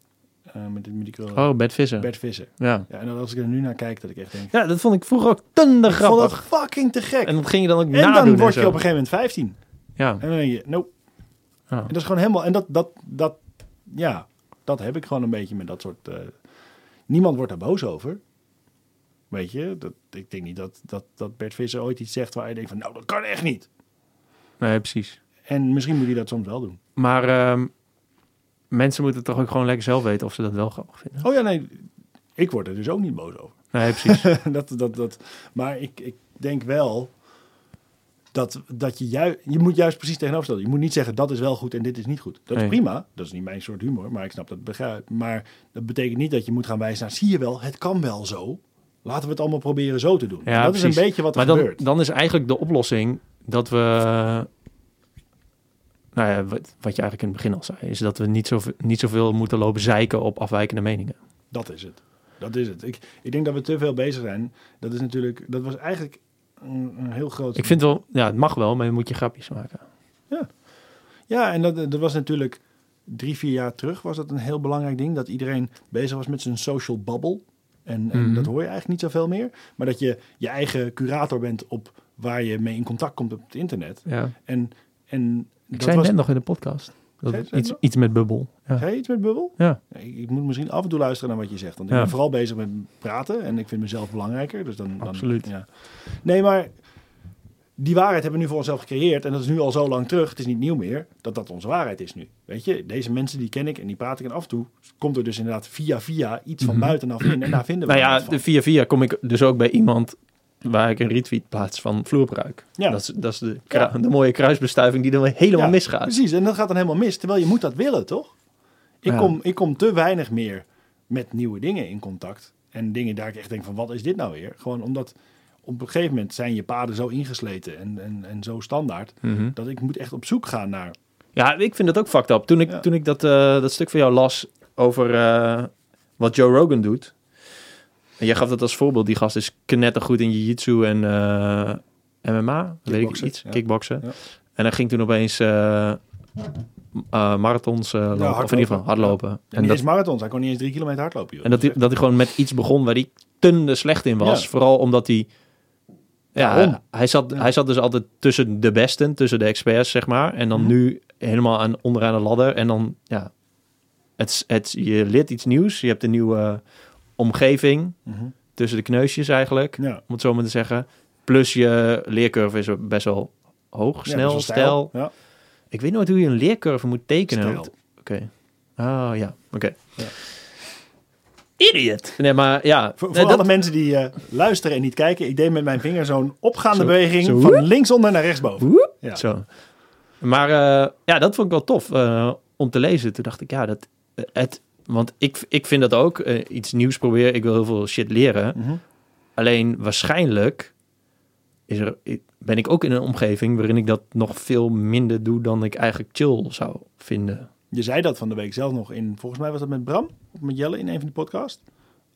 Eh met, die- met die krullen. Oh, Bert Visser. Bert Visser. Ja. Ja, en dan als ik er nu naar kijk, dat ik echt denk... ja, dat vond ik vroeger ook tender Ik vond dat grappig. fucking te gek. En dat ging je dan ook En nadoen dan word je op een gegeven moment 15. Ja. En dan denk je, nope. Ja. En dat is gewoon helemaal... En dat, dat, dat, ja, dat heb ik gewoon een beetje met dat soort... eh, niemand wordt daar boos over. Weet je? Dat, ik denk niet dat, dat, dat Bert Visser ooit iets zegt waar je denkt van... Nou, dat kan echt niet. Nee, precies. En misschien moet hij dat soms wel doen. Maar ehm, mensen moeten toch ook gewoon lekker zelf weten of ze dat wel grappig vinden. Oh ja, nee. Ik word er dus ook niet boos over. Nee, precies. [LAUGHS] dat, dat, dat, maar ik, ik denk wel dat, dat je juist... Je moet juist precies tegenoverstellen. Je moet niet zeggen dat is wel goed en dit is niet goed. Dat is Nee. prima. Dat is niet mijn soort humor, maar ik snap dat begrijp. Maar dat betekent niet dat je moet gaan wijzen naar... Zie je wel, het kan wel zo. Laten we het allemaal proberen zo te doen. Ja, dat is een beetje wat er maar dan, gebeurt. dan is eigenlijk de oplossing dat we... Nou ja, wat, wat je eigenlijk in het begin al zei... is dat we niet, zoveel, niet zoveel moeten lopen zeiken op afwijkende meningen. Dat is het. Dat is het. Ik, ik denk dat we te veel bezig zijn. Dat is natuurlijk... Dat was eigenlijk een, een heel groot... Ik vind wel... Ja, het mag wel, maar dan moet je grapjes maken. Ja, en dat, dat was natuurlijk drie, vier jaar terug was dat een heel belangrijk ding. Dat iedereen bezig was met zijn social bubble. En, en Mhm. dat hoor je eigenlijk niet zoveel meer. Maar dat je je eigen curator bent op waar je mee in contact komt op het internet. Ja. En, en Ik dat zei was... net nog in de podcast. Dat iets, iets met bubbel. Ja. Ga je iets met bubbel? Ja. Ik, ik moet misschien af en toe luisteren naar wat je zegt. Want ik Ja. ben vooral bezig met praten. En ik vind mezelf belangrijker. Dus dan, dan, Absoluut. Ja. Nee, maar die waarheid hebben we nu voor onszelf gecreëerd. En dat is nu al zo lang terug. Het is niet nieuw meer. Dat dat onze waarheid is nu. Weet je, deze mensen die ken ik en die praat ik. En af en toe komt er dus inderdaad via via iets van Mhm. buitenaf in. En daar vinden we Nou ja, van. via via kom ik dus ook bij iemand waar ik een retweet plaats van vloerbruik. Ja. Dat is, dat is de, de mooie kruisbestuiving die dan helemaal Ja, misgaat. Precies, en dat gaat dan helemaal mis. Terwijl je moet dat willen, toch? Ik, Ja. kom, ik kom te weinig meer met nieuwe dingen in contact. En dingen daar ik echt denk van, wat is dit nou weer? Gewoon omdat op een gegeven moment zijn je paden zo ingesleten en, en, en zo standaard... Mhm. dat ik moet echt op zoek gaan naar... Ja, ik vind dat ook fucked up. Toen ik, toen ik dat, eh, dat stuk van jou las over eh, wat Joe Rogan doet. En jij gaf dat als voorbeeld. Die gast is knettergoed in jiu-jitsu en eh, MMA. Weet ik iets. ja. Kickboksen. Ja. En hij ging toen opeens eh, eh, marathons lopen. Of in ieder geval hardlopen. En En, niet dat, eens marathons, hij kon niet eens drie kilometer hardlopen. joh. en dat, hij, dat hij gewoon met iets begon waar hij tunde slecht in was. Vooral omdat hij... Ja, hij, hij zat, hij zat dus altijd tussen de besten, tussen de experts, zeg maar. En dan Mhm. nu helemaal aan, onderaan de ladder. En dan, ja, het, het, je leert iets nieuws. Je hebt een nieuwe omgeving Mhm. tussen de kneusjes eigenlijk, Ja. om het zo maar te zeggen. Plus je leercurve is best wel hoog, Ja, snel, wel stijl. Ja. Ik weet nooit hoe je een leercurve moet tekenen. Oké. Oh ja, oké. Ja. Idiot. Nee, maar ja. Voor, nee, voor dat- alle mensen die eh, luisteren en niet kijken... ik deed met mijn vinger zo'n opgaande Zo. beweging... Zo. van linksonder naar rechtsboven. Woep. Ja. Zo. Maar eh, ja, dat vond ik wel tof eh, om te lezen. Toen dacht ik, ja, dat, het, want ik, ik vind dat ook. eh, iets nieuws proberen. Ik wil heel veel shit leren. Mhm. Alleen waarschijnlijk is er, ben ik ook in een omgeving waarin ik dat nog veel minder doe dan ik eigenlijk chill zou vinden. Je zei dat van de week zelf nog in, volgens mij was dat met Bram of met Jelle in een van die podcasts.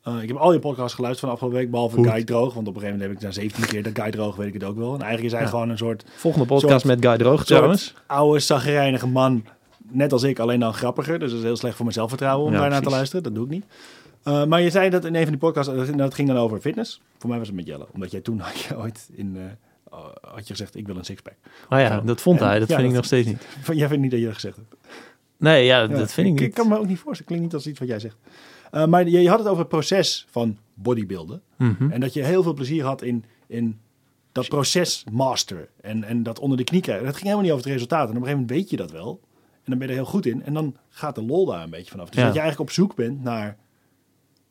Eh, ik heb al je podcasts geluisterd van afgelopen week, behalve. Guy Droog. Want op een gegeven moment heb ik na 17 keer dat Guy Droog, weet ik het ook wel. En eigenlijk is hij Ja. gewoon een soort Volgende podcast Soort- met Guy Droog trouwens. oude, zaggerijnige man. Net als ik, alleen dan grappiger. Dus dat is heel slecht voor mijn zelfvertrouwen om Ja, daarnaar te luisteren. Dat doe ik niet. Eh, maar je zei dat in een van die podcasts, dat dat ging dan over fitness. Voor mij was het met Jelle. Omdat jij toen had je [LAUGHS] ooit in, eh, had je gezegd, ik wil een sixpack. Oh ja, dat vond En- hij. Dat ja, vind ik nog steeds niet. [LAUGHS] Jij vindt niet dat je dat gezegd hebt. Nee, ja, Ja, dat vind ik Ik niet. kan me ook niet voorstellen. Klinkt niet als iets wat jij zegt. Eh, maar je, je had het over het proces van bodybuilden. Mhm. En dat je heel veel plezier had in, in dat proces master. En, en dat onder de knie krijgen. Dat ging helemaal niet over het resultaat. En op een gegeven moment weet je dat wel. En dan ben je er heel goed in. En dan gaat de lol daar een beetje vanaf. Dus Ja. dat je eigenlijk op zoek bent naar...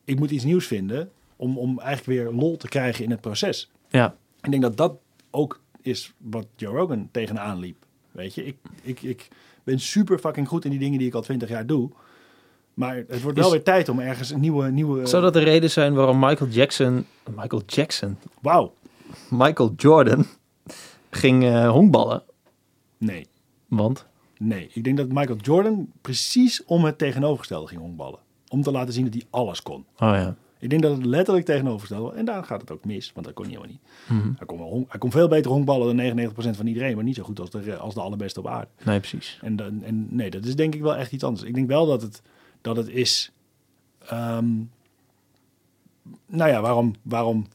Ik moet iets nieuws vinden om, om eigenlijk weer lol te krijgen in het proces. Ja, Ik denk dat dat ook is wat Joe Rogan tegenaan liep. Weet je, ik, ik, ik ben super fucking goed in die dingen die ik al twintig jaar doe. Maar het wordt wel Is- weer tijd om ergens een nieuwe... nieuwe zou dat de reden zijn waarom Michael Jackson... Michael Jackson? Wauw. Michael Jordan ging eh honkballen. Nee, Want? Nee. Ik denk dat Michael Jordan precies om het tegenovergestelde ging honkballen. Om te laten zien dat hij alles kon. Oh ja. Ik denk dat het letterlijk tegenovergestelde. En daar gaat het ook mis, want dat kon hij helemaal niet. Mhm. Hij kon, hij kon veel beter honkballen dan 99% van iedereen, maar niet zo goed als de, als de allerbeste op aarde. Nee, precies. En, dan- en nee, dat is denk ik wel echt iets anders. Ik denk wel dat het, dat het is. ehm, nou ja, waarom, waarom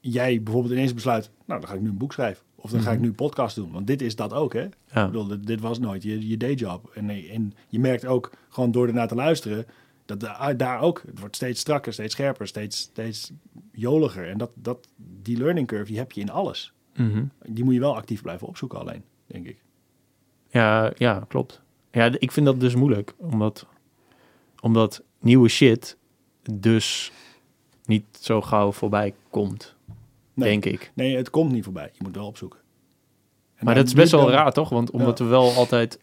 jij bijvoorbeeld ineens besluit. Nou, dan ga ik nu een boek schrijven. Of dan ga ik nu een podcast doen. Want dit is dat ook, hè? Ja. Ik bedoel, dit, dit was nooit je, je dayjob. En, en je merkt ook gewoon door ernaar te luisteren. dat da- daar ook. Het wordt steeds strakker, steeds scherper, steeds, steeds joliger. En dat, dat, die learning curve, die heb je in alles. Mhm. Die moet je wel actief blijven opzoeken, alleen, denk ik. Ja, ja, klopt. Ja, ik vind dat dus moeilijk. Omdat, omdat nieuwe shit dus niet zo gauw voorbij komt. Nee. Denk ik. Nee, het komt niet voorbij. Je moet wel opzoeken. En Maar dat is best wel dan- raar, toch? Want omdat we wel altijd...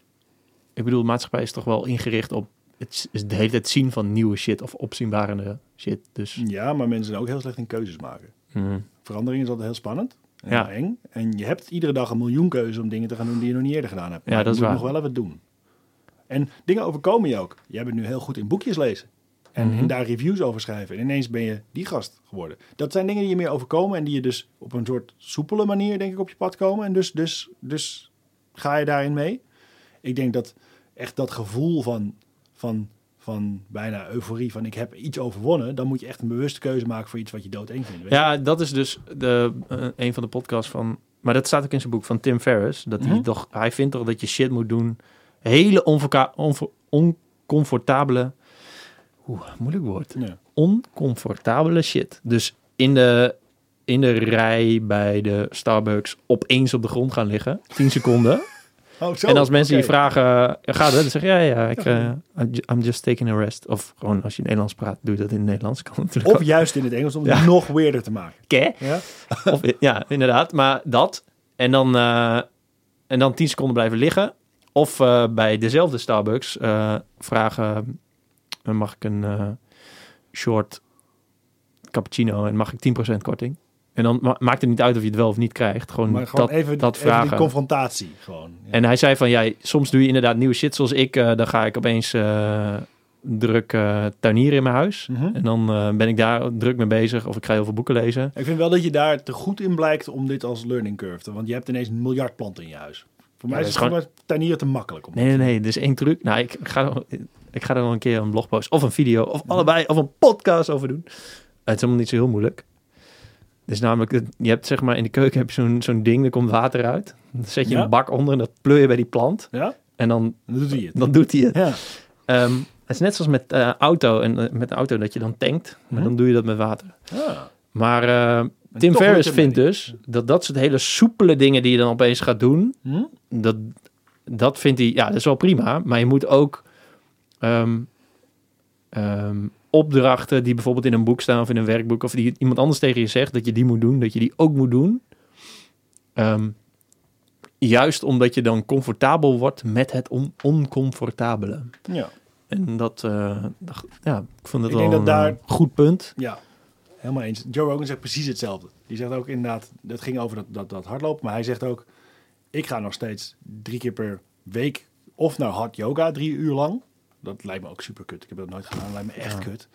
Ik bedoel, de maatschappij is toch wel ingericht op... Het is de hele tijd zien van nieuwe shit of opzienbarende shit. Dus... Ja, maar mensen zijn ook heel slecht in keuzes maken. mhm. Verandering is altijd heel spannend. En Ja. eng. En je hebt iedere dag een miljoen keuzes om dingen te gaan doen die je nog niet eerder gedaan hebt. Ja, dat je is moet waar. nog wel even doen. En dingen overkomen je ook. Jij bent nu heel goed in boekjes lezen. En, Mhm. en daar reviews over schrijven. En ineens ben je die gast geworden. Dat zijn dingen die je meer overkomen. En die je dus op een soort soepele manier, denk ik, op je pad komen. En dus, dus, dus ga je daarin mee. Ik denk dat echt dat gevoel van, van, van bijna euforie van ik heb iets overwonnen, dan moet je echt een bewuste keuze maken voor iets wat je doodeng vindt. Ja, dat is dus de, eh, een van de podcasts van... Maar dat staat ook in zijn boek van Tim Ferriss. Dat hij, Mhm. toch, hij vindt toch dat je shit moet doen. Hele onvoca- onvo- oncomfortabele... Oeh, moeilijk woord. Ja. Oncomfortabele shit. Dus in de, in de rij bij de Starbucks opeens op de grond gaan liggen. 10 seconden. [LAUGHS] Oh, zo. en als mensen je vragen, gaat het? Dan zeg je, ja, ja, ik, eh, I'm ju- I'm just taking a rest. Of gewoon als je Nederlands praat, doe je dat in het Nederlands. Kan natuurlijk Of ook. juist in het Engels om het Ja. nog weerder te maken. Ja? [LAUGHS] Of, ja, inderdaad. Maar dat. En dan, eh, en dan 10 seconden blijven liggen. Of eh, bij dezelfde Starbucks vragen: eh, mag ik een eh, short cappuccino en mag ik 10% korting? En dan ma- maakt het niet uit of je het wel of niet krijgt. Gewoon, Maar gewoon dat, even, dat even die vragen. confrontatie gewoon. Ja. En hij zei van, ja, soms doe je inderdaad nieuwe shit zoals ik. eh, dan ga ik opeens eh, druk tuinieren in mijn huis. Mhm. En dan ben ik daar druk mee bezig. Of ik ga heel veel boeken lezen. Ik vind wel dat je daar te goed in blijkt om dit als learning curve te... Want je hebt ineens een miljard planten in je huis. Voor mij is het gewoon tuinieren te makkelijk. Om Nee, nee, nee. Is één truc. Nou, ik ga, ik ga er wel een keer een blogpost of een video of allebei of een podcast over doen. Het is helemaal niet zo heel moeilijk. Dus namelijk, je hebt zeg maar in de keuken heb je zo'n zo'n ding, er komt water uit. Dan zet je Ja? een bak onder en dat pleur je bij die plant. Ja? En dan, Dan doet hij het. dan doet hij het. Ja. Ehm, het is net zoals met eh, auto en eh, met de auto dat je dan tankt. Maar Mhm. dan doe je dat met water. Ah. Maar eh, Tim Ferriss vindt dus dat dat soort hele soepele dingen die je dan opeens gaat doen, Hm? dat, dat vindt hij, ja, dat is wel prima. Maar je moet ook ehm, ehm, opdrachten die bijvoorbeeld in een boek staan of in een werkboek, of die iemand anders tegen je zegt dat je die moet doen, dat je die ook moet doen. Ehm, juist omdat je dan comfortabel wordt met het on oncomfortabele. Ja. En dat, eh, ja, ik vond dat Ik wel dat een daar- eh, goed punt. Ja, helemaal eens. Joe Rogan zegt precies hetzelfde. Die zegt ook inderdaad, dat ging over dat, dat, dat hardlopen, maar hij zegt ook, ik ga nog steeds drie keer per week of naar hard yoga, drie uur lang. Dat lijkt me ook super kut. Ik heb dat nooit gedaan. Dat lijkt me echt Ja. kut.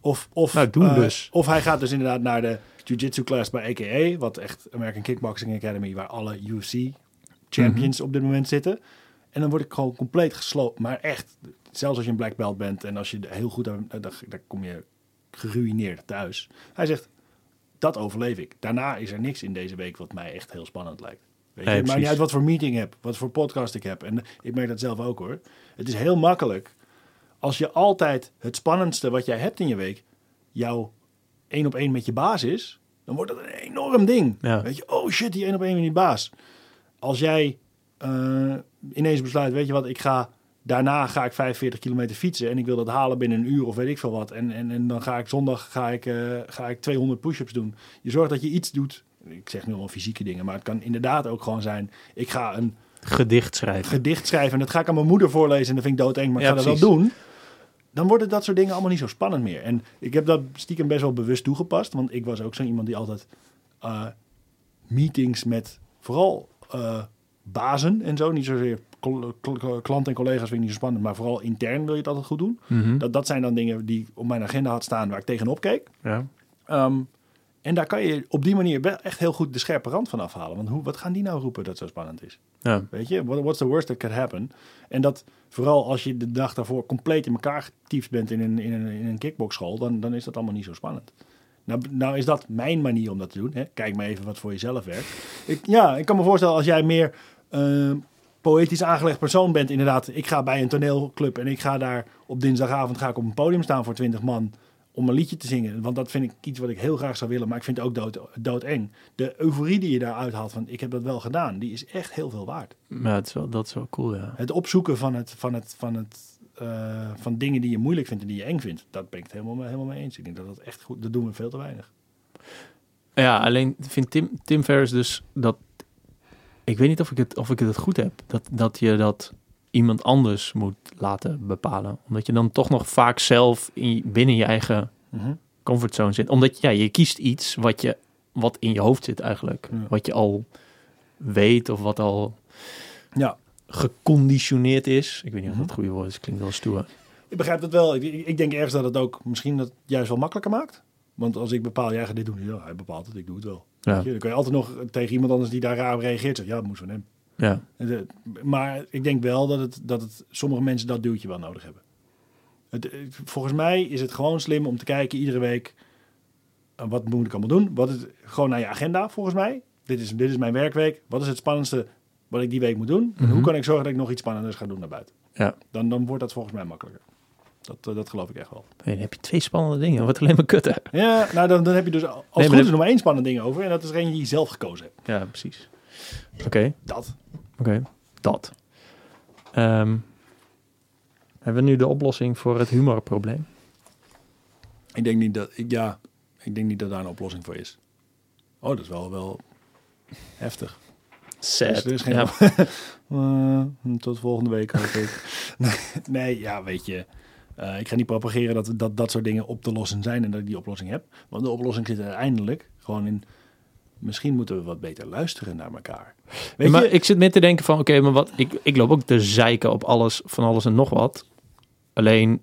Of, of, Nou, eh, dus. Of hij gaat dus inderdaad naar de jiu-jitsu class bij AKA, wat echt American Kickboxing Academy, waar alle UFC champions Mhm. op dit moment zitten. En dan word ik gewoon compleet gesloopt. Maar echt, zelfs als je een black belt bent en als je heel goed aan, dan, dan kom je geruineerd thuis. Hij zegt, dat overleef ik. Daarna is er niks in deze week wat mij echt heel spannend lijkt. Weet je, maakt niet uit wat voor meeting heb, wat voor podcast ik heb. En ik merk dat zelf ook hoor. Het is heel makkelijk als je altijd het spannendste wat jij hebt in je week, jouw één op één met je baas is, dan wordt dat een enorm ding. Ja. Weet je, oh shit, die één op één met die baas. Als jij eh, ineens besluit, weet je wat, ik ga daarna ga ik 45 kilometer fietsen en ik wil dat halen binnen een uur of weet ik veel wat. En, en, en dan ga ik zondag ga ik, eh, ga ik 200 push-ups doen. Je zorgt dat je iets doet. Ik zeg nu al fysieke dingen, maar het kan inderdaad ook gewoon zijn. Ik ga een Gedicht schrijven. gedicht schrijven en dat ga ik aan mijn moeder voorlezen en dat vind ik doodeng, maar ik Ja, ga dat wel doen. Dan worden dat soort dingen allemaal niet zo spannend meer. En ik heb dat stiekem best wel bewust toegepast, want ik was ook zo iemand die altijd eh, meetings met vooral eh, bazen en zo, niet zozeer kl- kl- klanten en collega's vind ik niet zo spannend, maar vooral intern wil je het altijd goed doen. Mhm. Dat, dat zijn dan dingen die op mijn agenda had staan waar ik tegenop keek. Ja. Ehm, en daar kan je op die manier wel echt heel goed de scherpe rand van afhalen. Want hoe, wat gaan die nou roepen dat zo spannend is? Ja. Weet je, what, what's the worst that could happen? En dat vooral als je de dag daarvoor compleet in elkaar getiefd bent in een, in een, in een kickboxschool, dan, dan is dat allemaal niet zo spannend. Nou, nou is dat mijn manier om dat te doen. Hè? Kijk maar even wat voor jezelf werkt. Ik, ja, ik kan me voorstellen als jij meer eh, poëtisch aangelegd persoon bent. Inderdaad, ik ga bij een toneelclub en ik ga daar op dinsdagavond ga ik op een podium staan voor 20 man om een liedje te zingen. Want dat vind ik iets wat ik heel graag zou willen, maar ik vind het ook dood, doodeng. De euforie die je daar uithaalt van ik heb dat wel gedaan, die is echt heel veel waard. Maar het is wel, dat is wel cool, ja. Het opzoeken van, het, van, het, van, het, eh, van dingen die je moeilijk vindt en die je eng vindt, dat ben ik het helemaal, mee- helemaal mee eens. Ik denk dat dat echt goed, dat doen we veel te weinig. Ja, alleen vindt Tim, Tim Ferriss dus dat... Ik weet niet of ik het, of ik het goed heb. Dat, dat je dat iemand anders moet laten bepalen. Omdat je dan toch nog vaak zelf in, binnen je eigen Mhm. comfortzone zit. Omdat ja, je kiest iets wat, je, wat in je hoofd zit eigenlijk. Ja. Wat je al weet of wat al Ja, geconditioneerd is. Ik weet niet of dat Mhm. het goede woord is. Klinkt wel stoer. ik begrijp dat wel. Ik, denk ergens dat het ook misschien dat juist wel makkelijker maakt. Want als ik bepaal, jij gaat dit doen, ja, hij bepaalt het, ik doe het wel. Ja, Weet je, dan kun je altijd nog tegen iemand anders die daar raar op reageert zeggen, ja, dat moest van hem. Ja. De- Maar ik denk wel dat, het, dat het, sommige mensen dat duwtje wel nodig hebben. Het, volgens mij is het gewoon slim om te kijken iedere week... eh, wat moet ik allemaal doen? Wat is gewoon naar je agenda, volgens mij. Dit is, dit is mijn werkweek. Wat is het spannendste wat ik die week moet doen? En Mhm. hoe kan ik zorgen dat ik nog iets spannenders ga doen naar buiten? Ja. Dan, dan wordt dat volgens mij makkelijker. Dat, eh, dat geloof ik echt wel. Nee, dan heb je twee spannende dingen. Wat alleen maar kutter. Ja, nou dan, dan heb je dus als Nee, het goed is nog maar één spannend ding over. En dat is er een die je zelf gekozen hebt. Ja, precies. Oké, Dat. oké. Dat. Ehm, hebben we nu de oplossing voor het humorprobleem? Ik denk niet dat, ik, ja, ik denk niet dat daar een oplossing voor is. Oh, dat is wel, wel heftig. Sad. Dus geen ja, [LAUGHS] Eh, tot volgende week hoop ik. [LAUGHS] nee, ja, weet je. eh, ik ga niet propageren dat, dat dat soort dingen op te lossen zijn en dat ik die oplossing heb. Want de oplossing zit uiteindelijk gewoon in. Misschien moeten we wat beter luisteren naar elkaar. Weet maar je? ik zit meer te denken van, oké, maar wat, ik, ik loop ook te zeiken op alles, van alles en nog wat. Alleen,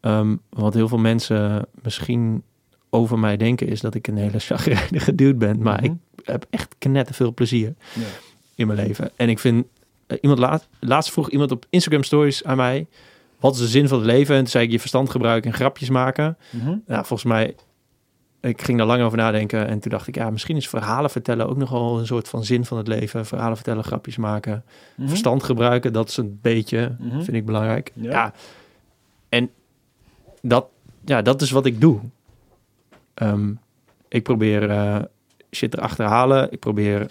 ehm, wat heel veel mensen misschien over mij denken, is dat ik een hele chagrijnige dude ben. Maar Mhm. ik heb echt knetterveel plezier Ja. in mijn leven. En ik vind, eh, iemand laat, laatst vroeg iemand op Instagram stories aan mij, wat is de zin van het leven? En toen zei ik, je verstand gebruiken en grapjes maken. Mhm. Ja, volgens mij, ik ging daar lang over nadenken. En toen dacht ik, ja, misschien is verhalen vertellen ook nogal een soort van zin van het leven. Verhalen vertellen, grapjes maken, Mhm. verstand gebruiken, dat is een beetje, Mhm. vind ik belangrijk. Ja. Ja. En dat, ja, dat is wat ik doe. Ehm, ik probeer eh, shit erachter te halen. Ik probeer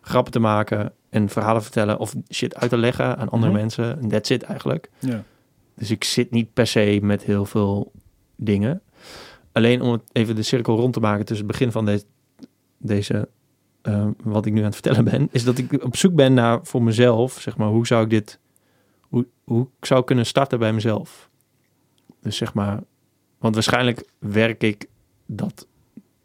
grappen te maken en verhalen vertellen of shit uit te leggen aan andere Mhm. mensen. En that's it eigenlijk. Ja. Dus ik zit niet per se met heel veel dingen. Alleen om het even de cirkel rond te maken tussen het begin van deze, deze eh, wat ik nu aan het vertellen ben, is dat ik op zoek ben naar voor mezelf, zeg maar, hoe zou ik dit, hoe, hoe ik zou kunnen starten bij mezelf. Dus zeg maar, want waarschijnlijk werk ik dat,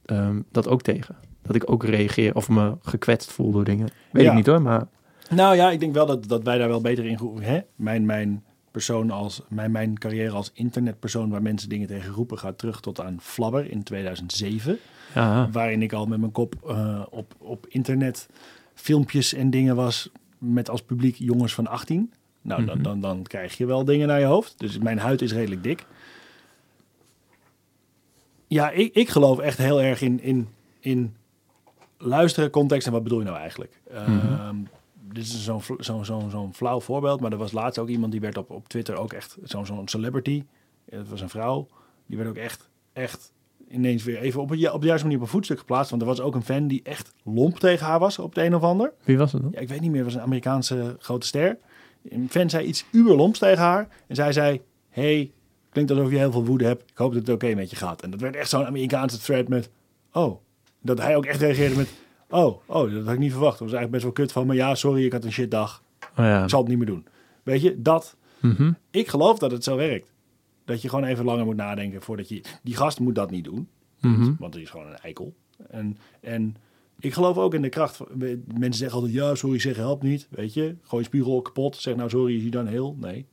ehm, dat ook tegen. Dat ik ook reageer of me gekwetst voel door dingen. Weet Ja. ik niet hoor, maar Nou ja, ik denk wel dat, dat wij daar wel beter in groeien. Hè? Mijn, mijn persoon als mijn, mijn carrière als internetpersoon waar mensen dingen tegen roepen gaat terug tot aan Flabber in 2007. ja, Waarin ik al met mijn kop eh, op, op internet filmpjes en dingen was met als publiek jongens van 18. Nou, dan, Mhm. dan, dan krijg je wel dingen naar je hoofd. Dus mijn huid is redelijk dik. Ja, ik, ik geloof echt heel erg in, in, in luisteren, context en wat bedoel je nou eigenlijk? Ehm, dit is zo'n vl- zo'n zo'n zo'n flauw voorbeeld, maar er was laatst ook iemand die werd op, op Twitter ook echt zo'n zo'n celebrity. Het was een vrouw. Die werd ook echt, echt ineens weer even op, het, op de juiste manier op een voetstuk geplaatst. Want er was ook een fan die echt lomp tegen haar was op de een of ander. wie was het dan? Ja, ik weet niet meer, het was een Amerikaanse grote ster. Een fan zei iets uberlomps tegen haar. En zij zei, hey, klinkt alsof je heel veel woede hebt. Ik hoop dat het oké met je gaat. En dat werd echt zo'n Amerikaanse thread met, oh. Dat hij ook echt reageerde met, oh, oh, dat had ik niet verwacht. Dat was eigenlijk best wel kut van, maar ja, sorry, ik had een shitdag. Oh ja. Ik zal het niet meer doen. Weet je, dat, Mhm. ik geloof dat het zo werkt. Dat je gewoon even langer moet nadenken voordat je... Die gast moet dat niet doen. Mhm. Want die is gewoon een eikel. En, en ik geloof ook in de kracht. Van, mensen zeggen altijd, ja, sorry zeggen helpt niet. Weet je, gooi je spiegel kapot. Zeg nou, sorry, is hij dan heel? Nee.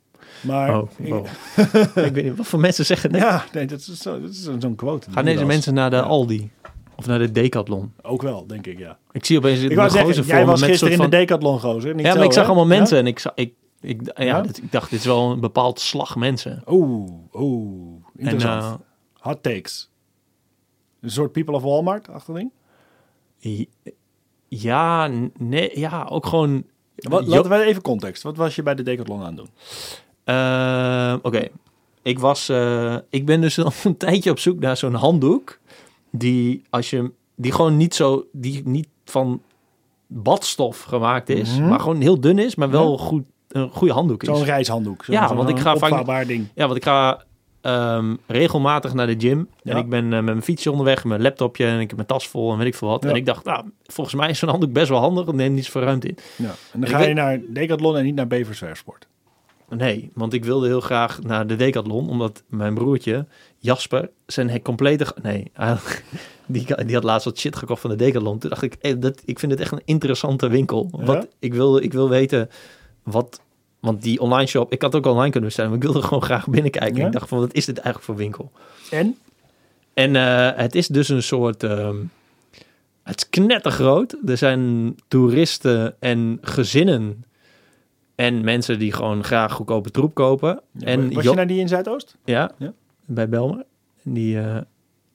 Maar, Oh, wow. [LAUGHS] ik weet niet wat voor mensen zeggen dit. ja, nee, dat is, zo, dat is zo- zo'n quote. Gaan deze mensen naar de Ja. Aldi? Of naar de Decathlon? Ook wel, denk ik, ja. Ik zie opeens Ik een zeggen, jij was met gisteren in soort de van- Decathlon gozer. Niet Ja, zo, maar ik zag hè? allemaal Ja? mensen en ik, zag, ik, ik, ja, Ja? dit- ik dacht, dit is wel een bepaald slag mensen. Oeh, oeh, En, interessant. eh, Hot takes. Een soort People of Walmart-achtig ding. j- ja, nee, ja, ook gewoon... Wat, laten we even context. Wat was je bij de Decathlon aan het doen? Eh, Oké, ik was, eh, ik ben dus [LAUGHS] al een tijdje op zoek naar zo'n handdoek die als je, die gewoon niet zo, die niet van badstof gemaakt is, Mhm. maar gewoon heel dun is, maar wel goed, een goede handdoek is. Zo'n reishanddoek. Zo, Ja, want ik ga vaak- ding. Ja, want ik ga regelmatig naar de gym. Ja. En ik ben eh, met mijn fietsje onderweg, mijn laptopje en ik heb mijn tas vol en weet ik veel wat. Ja. En ik dacht, nou, volgens mij is zo'n handdoek best wel handig. Het neemt niet zoveel ruimte in. Ja. En dan ga weet- je naar Decathlon en niet naar Beversversport. Nee, want ik wilde heel graag naar de Decathlon, omdat mijn broertje Jasper zijn complete... Nee, [LAUGHS] die, die had laatst wat shit gekocht van de Decathlon. Toen dacht ik, hey, dat, ik vind het echt een interessante winkel. Ja? Wat, ik, wil, ik wil weten wat... Want die online shop, ik had ook online kunnen bestellen, maar ik wilde [LAUGHS] gewoon graag binnenkijken. Ja? Ik dacht van, wat is dit eigenlijk voor winkel? En? En eh, het is dus een soort... ehm, het is knettergroot. Er zijn toeristen en gezinnen En mensen die gewoon graag goedkope troep kopen. en Was je naar die in Zuidoost? ja, Ja. bij Belmer. En Die, eh,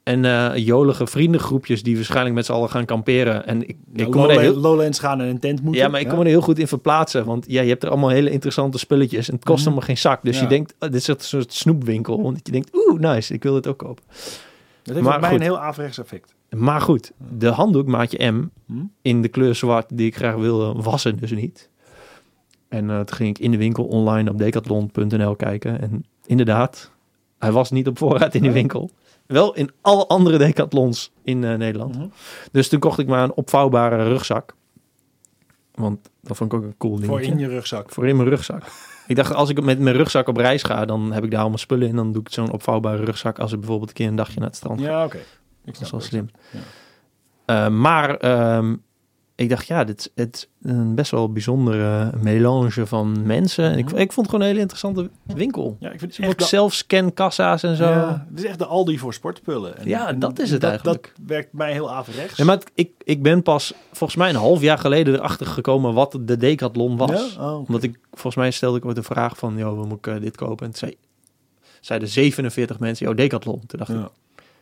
en eh, jolige vriendengroepjes die waarschijnlijk met z'n allen gaan kamperen. En ik, ik kom er heel, Lowlands gaan en een tent moeten. ja, maar ik kom er heel goed in verplaatsen. Want ja, je hebt er allemaal hele interessante spulletjes. En het kost Mhm. allemaal geen zak. Dus Ja. je denkt, oh, dit is een soort snoepwinkel. Want je denkt, oeh, nice, ik wil dit ook kopen. Dat heeft Maar mij goed. een heel averechts effect. Maar goed, de handdoek maatje M Hm? in de kleur zwart die ik graag wilde, was er dus niet. En eh, toen ging ik in de winkel online op decathlon.nl kijken. En inderdaad, hij was niet op voorraad in die winkel. Wel in alle andere decathlons in eh, Nederland. Mhm. Dus toen kocht ik maar een opvouwbare rugzak. Want dat vond ik ook een cool ding. Voor in je rugzak. Voor in mijn rugzak. ik dacht, als ik met mijn rugzak op reis ga, dan heb ik daar allemaal spullen in. Dan doe ik zo'n opvouwbare rugzak als ik bijvoorbeeld een keer een dagje naar het strand ga. Ja, oké. Ik Dat is wel slim. Ja. Eh, maar ehm, ik dacht, ja, dit is een best wel bijzondere melange van mensen. En ik, ik vond het gewoon een hele interessante winkel. Ja, ik vind het Ook de, zelfscankassa's en zo. Ja, ja, het is echt de Aldi voor sportspullen. En- Ja, en dat is het dat, eigenlijk. Dat werkt mij heel averechts. maar het- ik, ik ben pas volgens mij een half jaar geleden erachter gekomen wat de Decathlon was. Ja? Oh. Omdat ik, volgens mij stelde ik ooit de vraag van, joh, we moeten dit kopen? En toen zei, zeiden 47 mensen, joh, Decathlon. Toen dacht ik, Ja.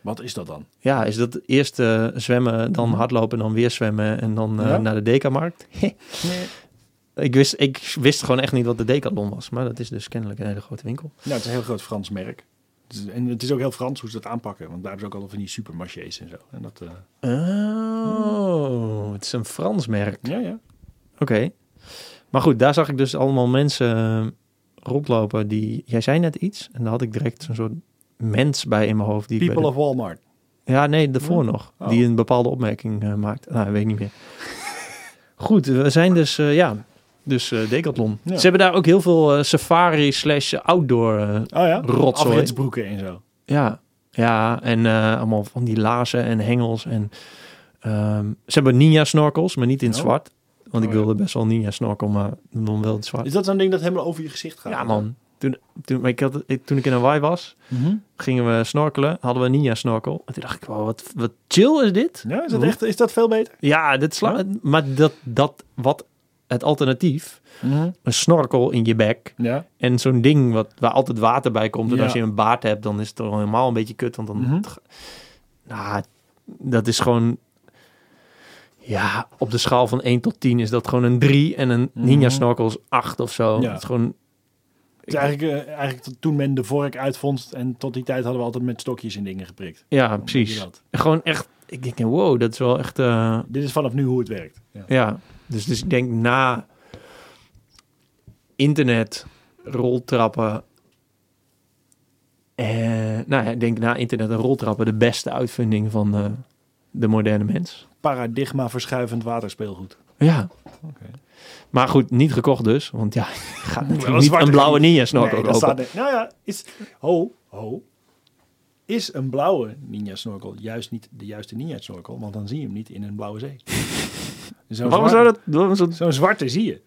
Wat is dat dan? Ja, is dat eerst eh, zwemmen, dan hardlopen, dan weer zwemmen en dan eh, Ja? naar de Dekamarkt? [LAUGHS] ik, wist, ik wist gewoon echt niet wat de Decathlon was, maar dat is dus kennelijk een hele grote winkel. Ja, het is een heel groot Frans merk. Het is- En het is ook heel Frans hoe ze dat aanpakken. Want daar hebben ze ook altijd van die supermarchés en zo. En dat, eh, Oh, het is een Frans merk. ja, ja. Oké. Maar goed, daar zag ik dus allemaal mensen rondlopen die... Jij zei net iets en daar had ik direct zo'n soort mens bij in mijn hoofd. Die People de- of Walmart. Ja, nee, daarvoor Ja? nog. Oh. Die een bepaalde opmerking eh, maakt. Nou, weet ik niet meer. [LAUGHS] Goed, we zijn dus, eh, ja, dus eh Decathlon. Ja. Ze hebben daar ook heel veel safari slash outdoor. Oh ja? Rotzooi. Afritsbroeken en zo. ja, ja, en allemaal van die lazen en hengels. En, ehm, ze hebben ninja snorkels, maar niet in Oh. zwart. Want ik Oh, wilde best wel ninja snorkel, maar dan wel in zwart. Is dat zo'n ding dat helemaal over je gezicht gaat? Ja man, toen, toen, ik had, toen ik in Hawaii was, Mhm. gingen we snorkelen. Hadden we een ninja snorkel. En toen dacht ik, wow, wat, wat chill is dit? Ja, is dat, echt, is dat veel beter? Ja, dit sla Ja? maar dat, dat, wat het alternatief, een snorkel in je bek Ja. en zo'n ding wat, waar altijd water bij komt. En Ja. als je een baard hebt, dan is het toch helemaal een beetje kut. Want dan, Mhm. nou, dat is gewoon, ja, op de schaal van 1 tot 10 is dat gewoon een 3 en een Mhm. ninja snorkel is 8 of zo. Ja. Het is gewoon, Het is eigenlijk, eh, eigenlijk toen men de vork uitvond en tot die tijd hadden we altijd met stokjes in dingen geprikt. ja, precies. Gewoon echt, ik denk, wow, dat is wel echt, eh, Dit is vanaf nu hoe het werkt. Ja. Ja, dus, dus ik denk na internet, roltrappen. Eh, nou ja, ik denk na internet en roltrappen de beste uitvinding van eh, de moderne mens. Paradigma verschuivend waterspeelgoed. Ja. Oké. Maar goed, niet gekocht dus. Want ja, [LAUGHS] je gaat natuurlijk niet een blauwe ninja snorkel Nee, kopen. nou ja, is, ho, ho. Is een blauwe ninja snorkel juist niet de juiste ninja snorkel? Want dan zie je hem niet in een blauwe zee. [LAUGHS] Zo'n Waarom zou dat... waarom zou- Zo'n zwarte zie je.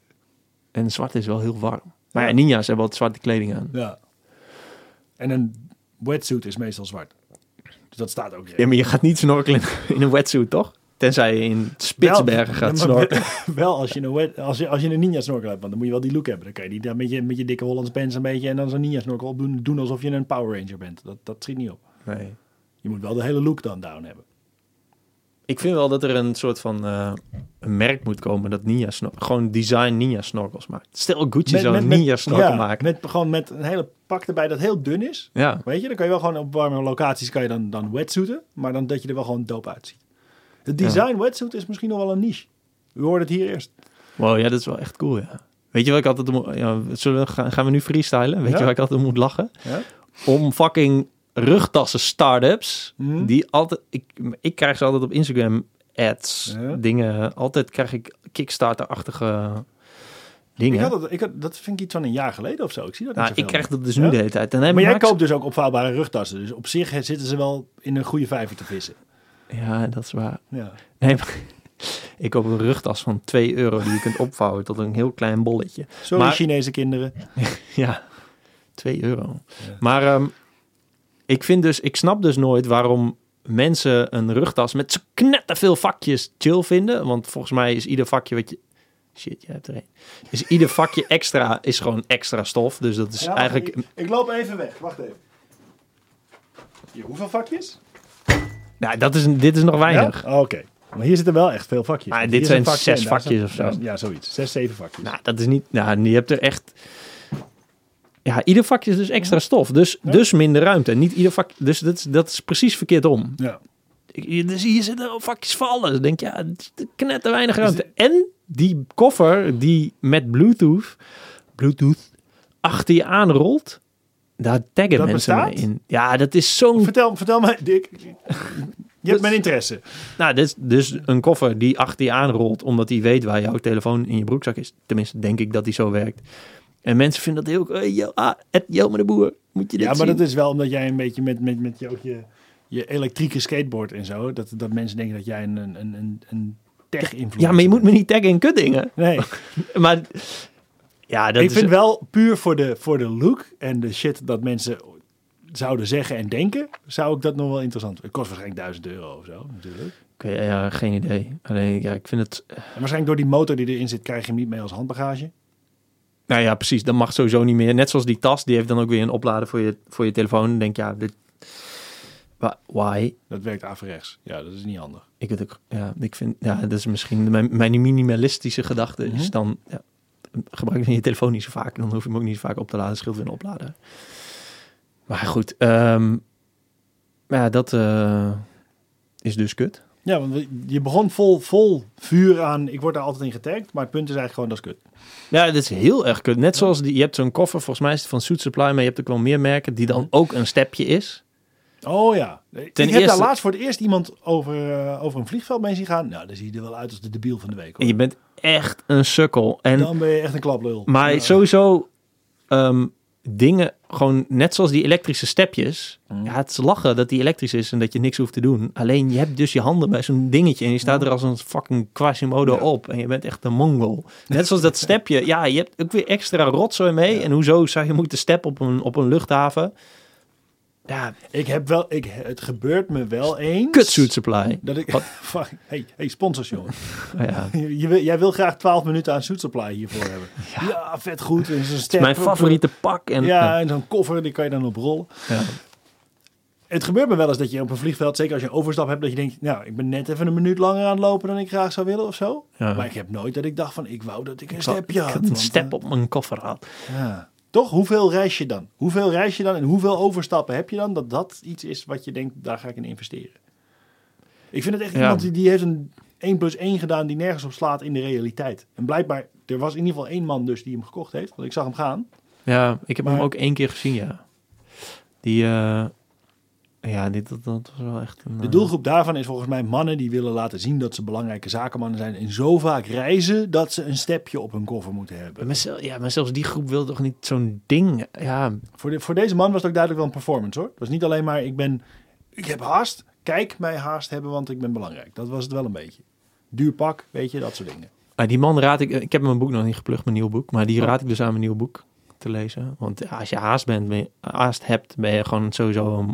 En zwart is wel heel warm. Maar ja, Ja. ninja's hebben wat zwarte kleding aan. Ja. En een wetsuit is meestal zwart. Dus dat staat ook. Ja, maar je gaat niet snorkelen [LAUGHS] in een wetsuit, toch? Tenzij je in Spitsbergen Wel- gaat snorkelen. [LAUGHS] Wel als je, een als, je, als je een ninja snorkel hebt, want dan moet je wel die look hebben. Dan kan je die met je, met je dikke Hollands pens een beetje en dan zo'n ninja snorkel op doen, doen alsof je een Power Ranger bent. Dat, dat schiet niet op. Nee. Je moet wel de hele look dan down hebben. Ik vind wel dat er een soort van eh, een merk moet komen dat ninja gewoon design ninja snorkels maakt. Stel Gucci zou een ninja snorkel ja, maken. Met, gewoon met een hele pak erbij dat heel dun is. Ja, Weet je, dan kan je wel gewoon op warme locaties kan je dan, dan wetsuiten. Maar dan dat je er wel gewoon dope uitziet. Het design wetsuit is misschien nog wel een niche. U hoort het hier eerst. wow, ja, dat is wel echt cool, ja. Weet je wat ik altijd moet... Ja, zullen we, gaan, we nu freestylen? Weet Ja. je waar ik altijd moet lachen? Ja? Om fucking rugtassen startups Mhm. die altijd... Ik, ik krijg ze altijd op Instagram ads, Ja. dingen. Altijd krijg ik Kickstarter-achtige Ik dingen. had dat, ik had, dat vind ik iets van een jaar geleden of zo. Ik zie dat nou, ik krijg dat dus nu Ja? de hele tijd. En Maar jij koopt dus ook opvouwbare rugtassen. Dus op zich zitten ze wel in een goede vijver te vissen. Ja, dat is waar. Ja. Nee, maar [LAUGHS] ik koop een rugtas van 2 euro die je kunt opvouwen tot een heel klein bolletje. Sorry Maar- Chinese kinderen. [LAUGHS] Ja, 2 euro. Ja. Maar ehm, ik vind dus, ik snap dus nooit waarom mensen een rugtas met zo knetterveel vakjes chill vinden. Want volgens mij is ieder vakje wat je, Shit, je hebt er één. Dus ieder vakje [LAUGHS] extra is gewoon extra stof. Dus dat is Ja, eigenlijk... Ik, ik loop even weg. Wacht even. Hier, hoeveel vakjes? Nou, dat is, dit is nog weinig. Ja? Oh, Oké. Maar hier zitten wel echt veel vakjes. Maar dit zijn vakje zes vakjes of zo. Ja, zoiets. Zes, zeven vakjes. Nou, dat is niet... Nou, je hebt er echt... Ja, ieder vakje is dus extra stof. Dus, Ja. dus minder ruimte. Niet ieder vak... Dus dat is, dat is precies verkeerd om. ja. Dus hier zitten vakjes vallen. Dan denk je, ja, knetter weinig ruimte. En die koffer die met Bluetooth, Bluetooth achter je aanrolt, daar taggen Dat mensen in. Ja, dat is zo'n... Vertel, vertel mij, Dick. Je hebt mijn interesse. Nou, dus, dus een koffer die achter je aanrolt, omdat hij weet waar jouw telefoon in je broekzak is. Tenminste, denk ik dat die zo werkt. En mensen vinden dat heel... Jel- ah, Jelmer de Boer, moet je dit Ja, maar zien? dat is wel omdat jij een beetje met, met, met je, je, je elektrieke skateboard en zo, dat, dat mensen denken dat jij een, een, een, een, een tech-invloed Ja, maar je moet me niet taggen in kutdingen. Nee, [LAUGHS] Maar ja, dat ik is... vind wel puur voor de, voor de look en de shit dat mensen zouden zeggen en denken, zou ik dat nog wel interessant Het kost waarschijnlijk 1000 euro of zo, natuurlijk. Oké, ja, geen idee. Alleen, ja, ik vind het... En waarschijnlijk door die motor die erin zit, krijg je hem niet mee als handbagage. Nou ja, precies. Dat mag sowieso niet meer. Net zoals die tas, die heeft dan ook weer een oplader voor je, voor je telefoon. Dan denk je, ja, dit... Why? Dat werkt averechts. Ja, dat is niet handig. Ik, weet ook, ja, ik vind, ja, dat is misschien mijn, mijn minimalistische gedachte. Is Mhm. dan dan, ja, gebruik je telefoon niet zo vaak. Dan hoef je hem ook niet zo vaak op te laden. Scheelt weer een oplader. Maar goed, ehm, ja, dat eh, is dus kut. Ja, want je begon vol, vol vuur aan, ik word daar altijd in getagd, maar het punt is eigenlijk gewoon, dat is kut. Ja, dat is heel erg kut. Net zoals die, je hebt zo'n koffer, volgens mij is het van Suit Supply, maar je hebt ook wel meer merken die dan ook een stepje is. Oh ja. ik heb daar laatst voor het eerst iemand over, eh, over een vliegveld mee zien gaan. Nou, dan zie je er wel uit als de debiel van de week. En Hoor. je bent echt een sukkel. En Dan ben je echt een klaplul. Maar Ja. sowieso ehm, dingen, gewoon net zoals die elektrische stepjes. Mm. Ja, het is lachen dat die elektrisch is en dat je niks hoeft te doen. Alleen je hebt dus je handen bij zo'n dingetje en je staat er als een fucking Quasimodo Ja. op. En je bent echt een mongol. Net zoals dat stepje. Ja, je hebt ook weer extra rotzooi mee. En hoezo zou je moeten steppen op een, op een luchthaven? Ja, Ik heb wel, ik, het gebeurt me wel eens. kutsuit supply. Dat ik, [LAUGHS] hey, hey, sponsors jongen. Oh ja. [LAUGHS] Je, jij wil graag 12 minuten aan Suit Supply hiervoor hebben. [LAUGHS] Ja, vet goed. En step, Mijn favoriete pak. En, Ja, en zo'n koffer, die kan je dan op rollen. ja. Het gebeurt me wel eens dat je op een vliegveld, zeker als je een overstap hebt, dat je denkt, nou, ik ben net even een minuut langer aan het lopen dan ik graag zou willen of zo. Maar ik heb nooit dat ik dacht van, ik wou dat ik een Ik zou- stepje had. had een step eh, op mijn koffer had. Ja. Toch? Hoeveel reis je dan? Hoeveel reis je dan en hoeveel overstappen heb je dan? Dat dat iets is wat je denkt, daar ga ik in investeren. Ik vind het echt Ja. iemand die, die heeft een 1 plus 1 gedaan die nergens op slaat in de realiteit. En blijkbaar, er was in ieder geval één man dus die hem gekocht heeft. Want ik zag hem gaan. Ja, ik heb hem ook één keer gezien, ja. Die, eh, ja, dit, dat, dat was wel echt een... De eh, doelgroep daarvan is volgens mij mannen die willen laten zien dat ze belangrijke zakenmannen zijn. En zo vaak reizen dat ze een stepje op hun koffer moeten hebben. Maar, zel- ja, maar zelfs die groep wil toch niet zo'n ding... Ja, Voor, de, voor deze man was het ook duidelijk wel een performance hoor. Het was niet alleen maar ik ben, ik heb haast. Kijk mij haast hebben, want ik ben belangrijk. Dat was het wel een beetje. Duur pak, weet je, dat soort dingen. maar die man raad ik... Ik heb mijn boek nog niet geplukt, mijn nieuw boek. Maar die Oh. raad ik dus aan mijn nieuw boek te lezen. Want als je haast bent, haast hebt, ben je gewoon sowieso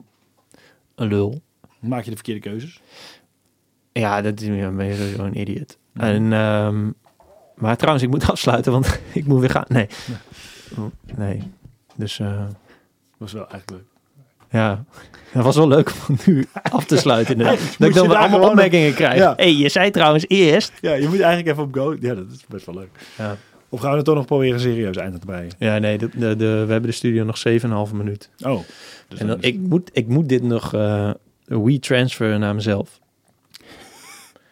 een, lul. Maak je de verkeerde keuzes. Ja, dat is, ja, ben je sowieso een idiot. En, ehm, maar trouwens, ik moet [LAUGHS] afsluiten, want [LAUGHS] ik moet weer gaan. Nee. Oh, Nee. Dus... eh, was wel eigenlijk leuk. Ja, dat was wel leuk om nu af te [LAUGHS] sluiten inderdaad. Dat ik dan weer allemaal opmerkingen krijg. Ja. hey, je zei trouwens eerst... Ja, je moet eigenlijk even op go. Ja, dat is best wel leuk. Ja, Of gaan we er toch nog proberen serieus eind te breien? ja nee, de, de, de- we hebben de studio nog 7,5 minuut. Oh. Dus en is- ik, moet, ik moet dit nog eh we-transferen naar mezelf.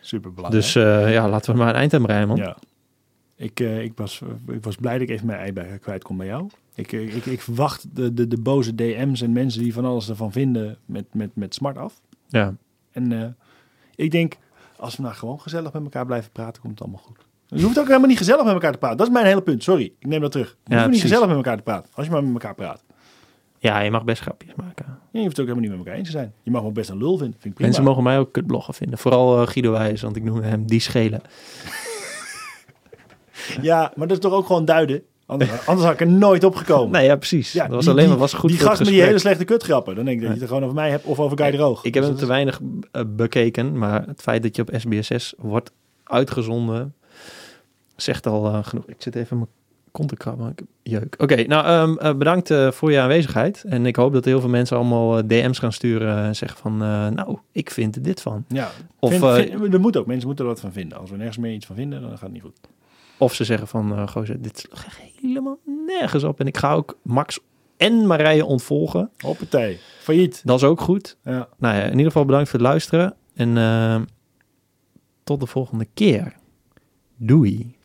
super belangrijk. Dus eh, ja, laten we maar een eind aan breien, man. Ja. Ik, eh, ik, was, ik was blij dat ik even mijn ei bij kwijt kon bij jou. Ik, ik, ik verwacht de, de, de boze DM's en mensen die van alles ervan vinden met, met, met smart af. Ja. En ik denk, als we nou gewoon gezellig met elkaar blijven praten, komt het allemaal goed. Je hoeft ook helemaal niet gezellig met elkaar te praten. Dat is mijn hele punt. Sorry, ik neem dat terug. Je Ja, hoeft niet precies. gezellig met elkaar te praten. Als je maar met elkaar praat. Ja, je mag best grapjes maken. Je hoeft het ook helemaal niet met elkaar eens te zijn. Je mag wel best een lul vinden. Vind ik prima. Mensen mogen mij ook kutbloggen vinden. Vooral eh, Guido Wijs, want ik noem hem die schelen. [LAUGHS] Ja, maar dat is toch ook gewoon duiden. Anders, [LAUGHS] anders had ik er nooit opgekomen. Nee, ja, precies. Ja, dat was die- alleen maar was goed Die gast met die hele slechte kutgrappen. Dan denk ik dat je het gewoon over mij hebt of over Guy de Roog. Ik heb Dus hem te is- weinig eh, bekeken, maar het feit dat je op SBSS wordt uitgezonden, zegt al eh, genoeg. Ik zit even mijn kont te krabben. Ik heb jeuk. Oké, nou ehm, eh, bedankt eh, voor je aanwezigheid. En ik hoop dat heel veel mensen allemaal eh, DM's gaan sturen en zeggen van... nou, ik vind er dit van. Ja, Of, vind, vind- er moet ook. Mensen moeten er wat van vinden. Als we nergens meer iets van vinden, dan gaat het niet goed. Of ze zeggen van, gozer, dit slaat helemaal nergens op. En ik ga ook Max en Marije ontvolgen. Hoppatee, failliet. Dat is ook goed. Ja. Nou ja, in ieder geval bedankt voor het luisteren. En tot de volgende keer. Doei.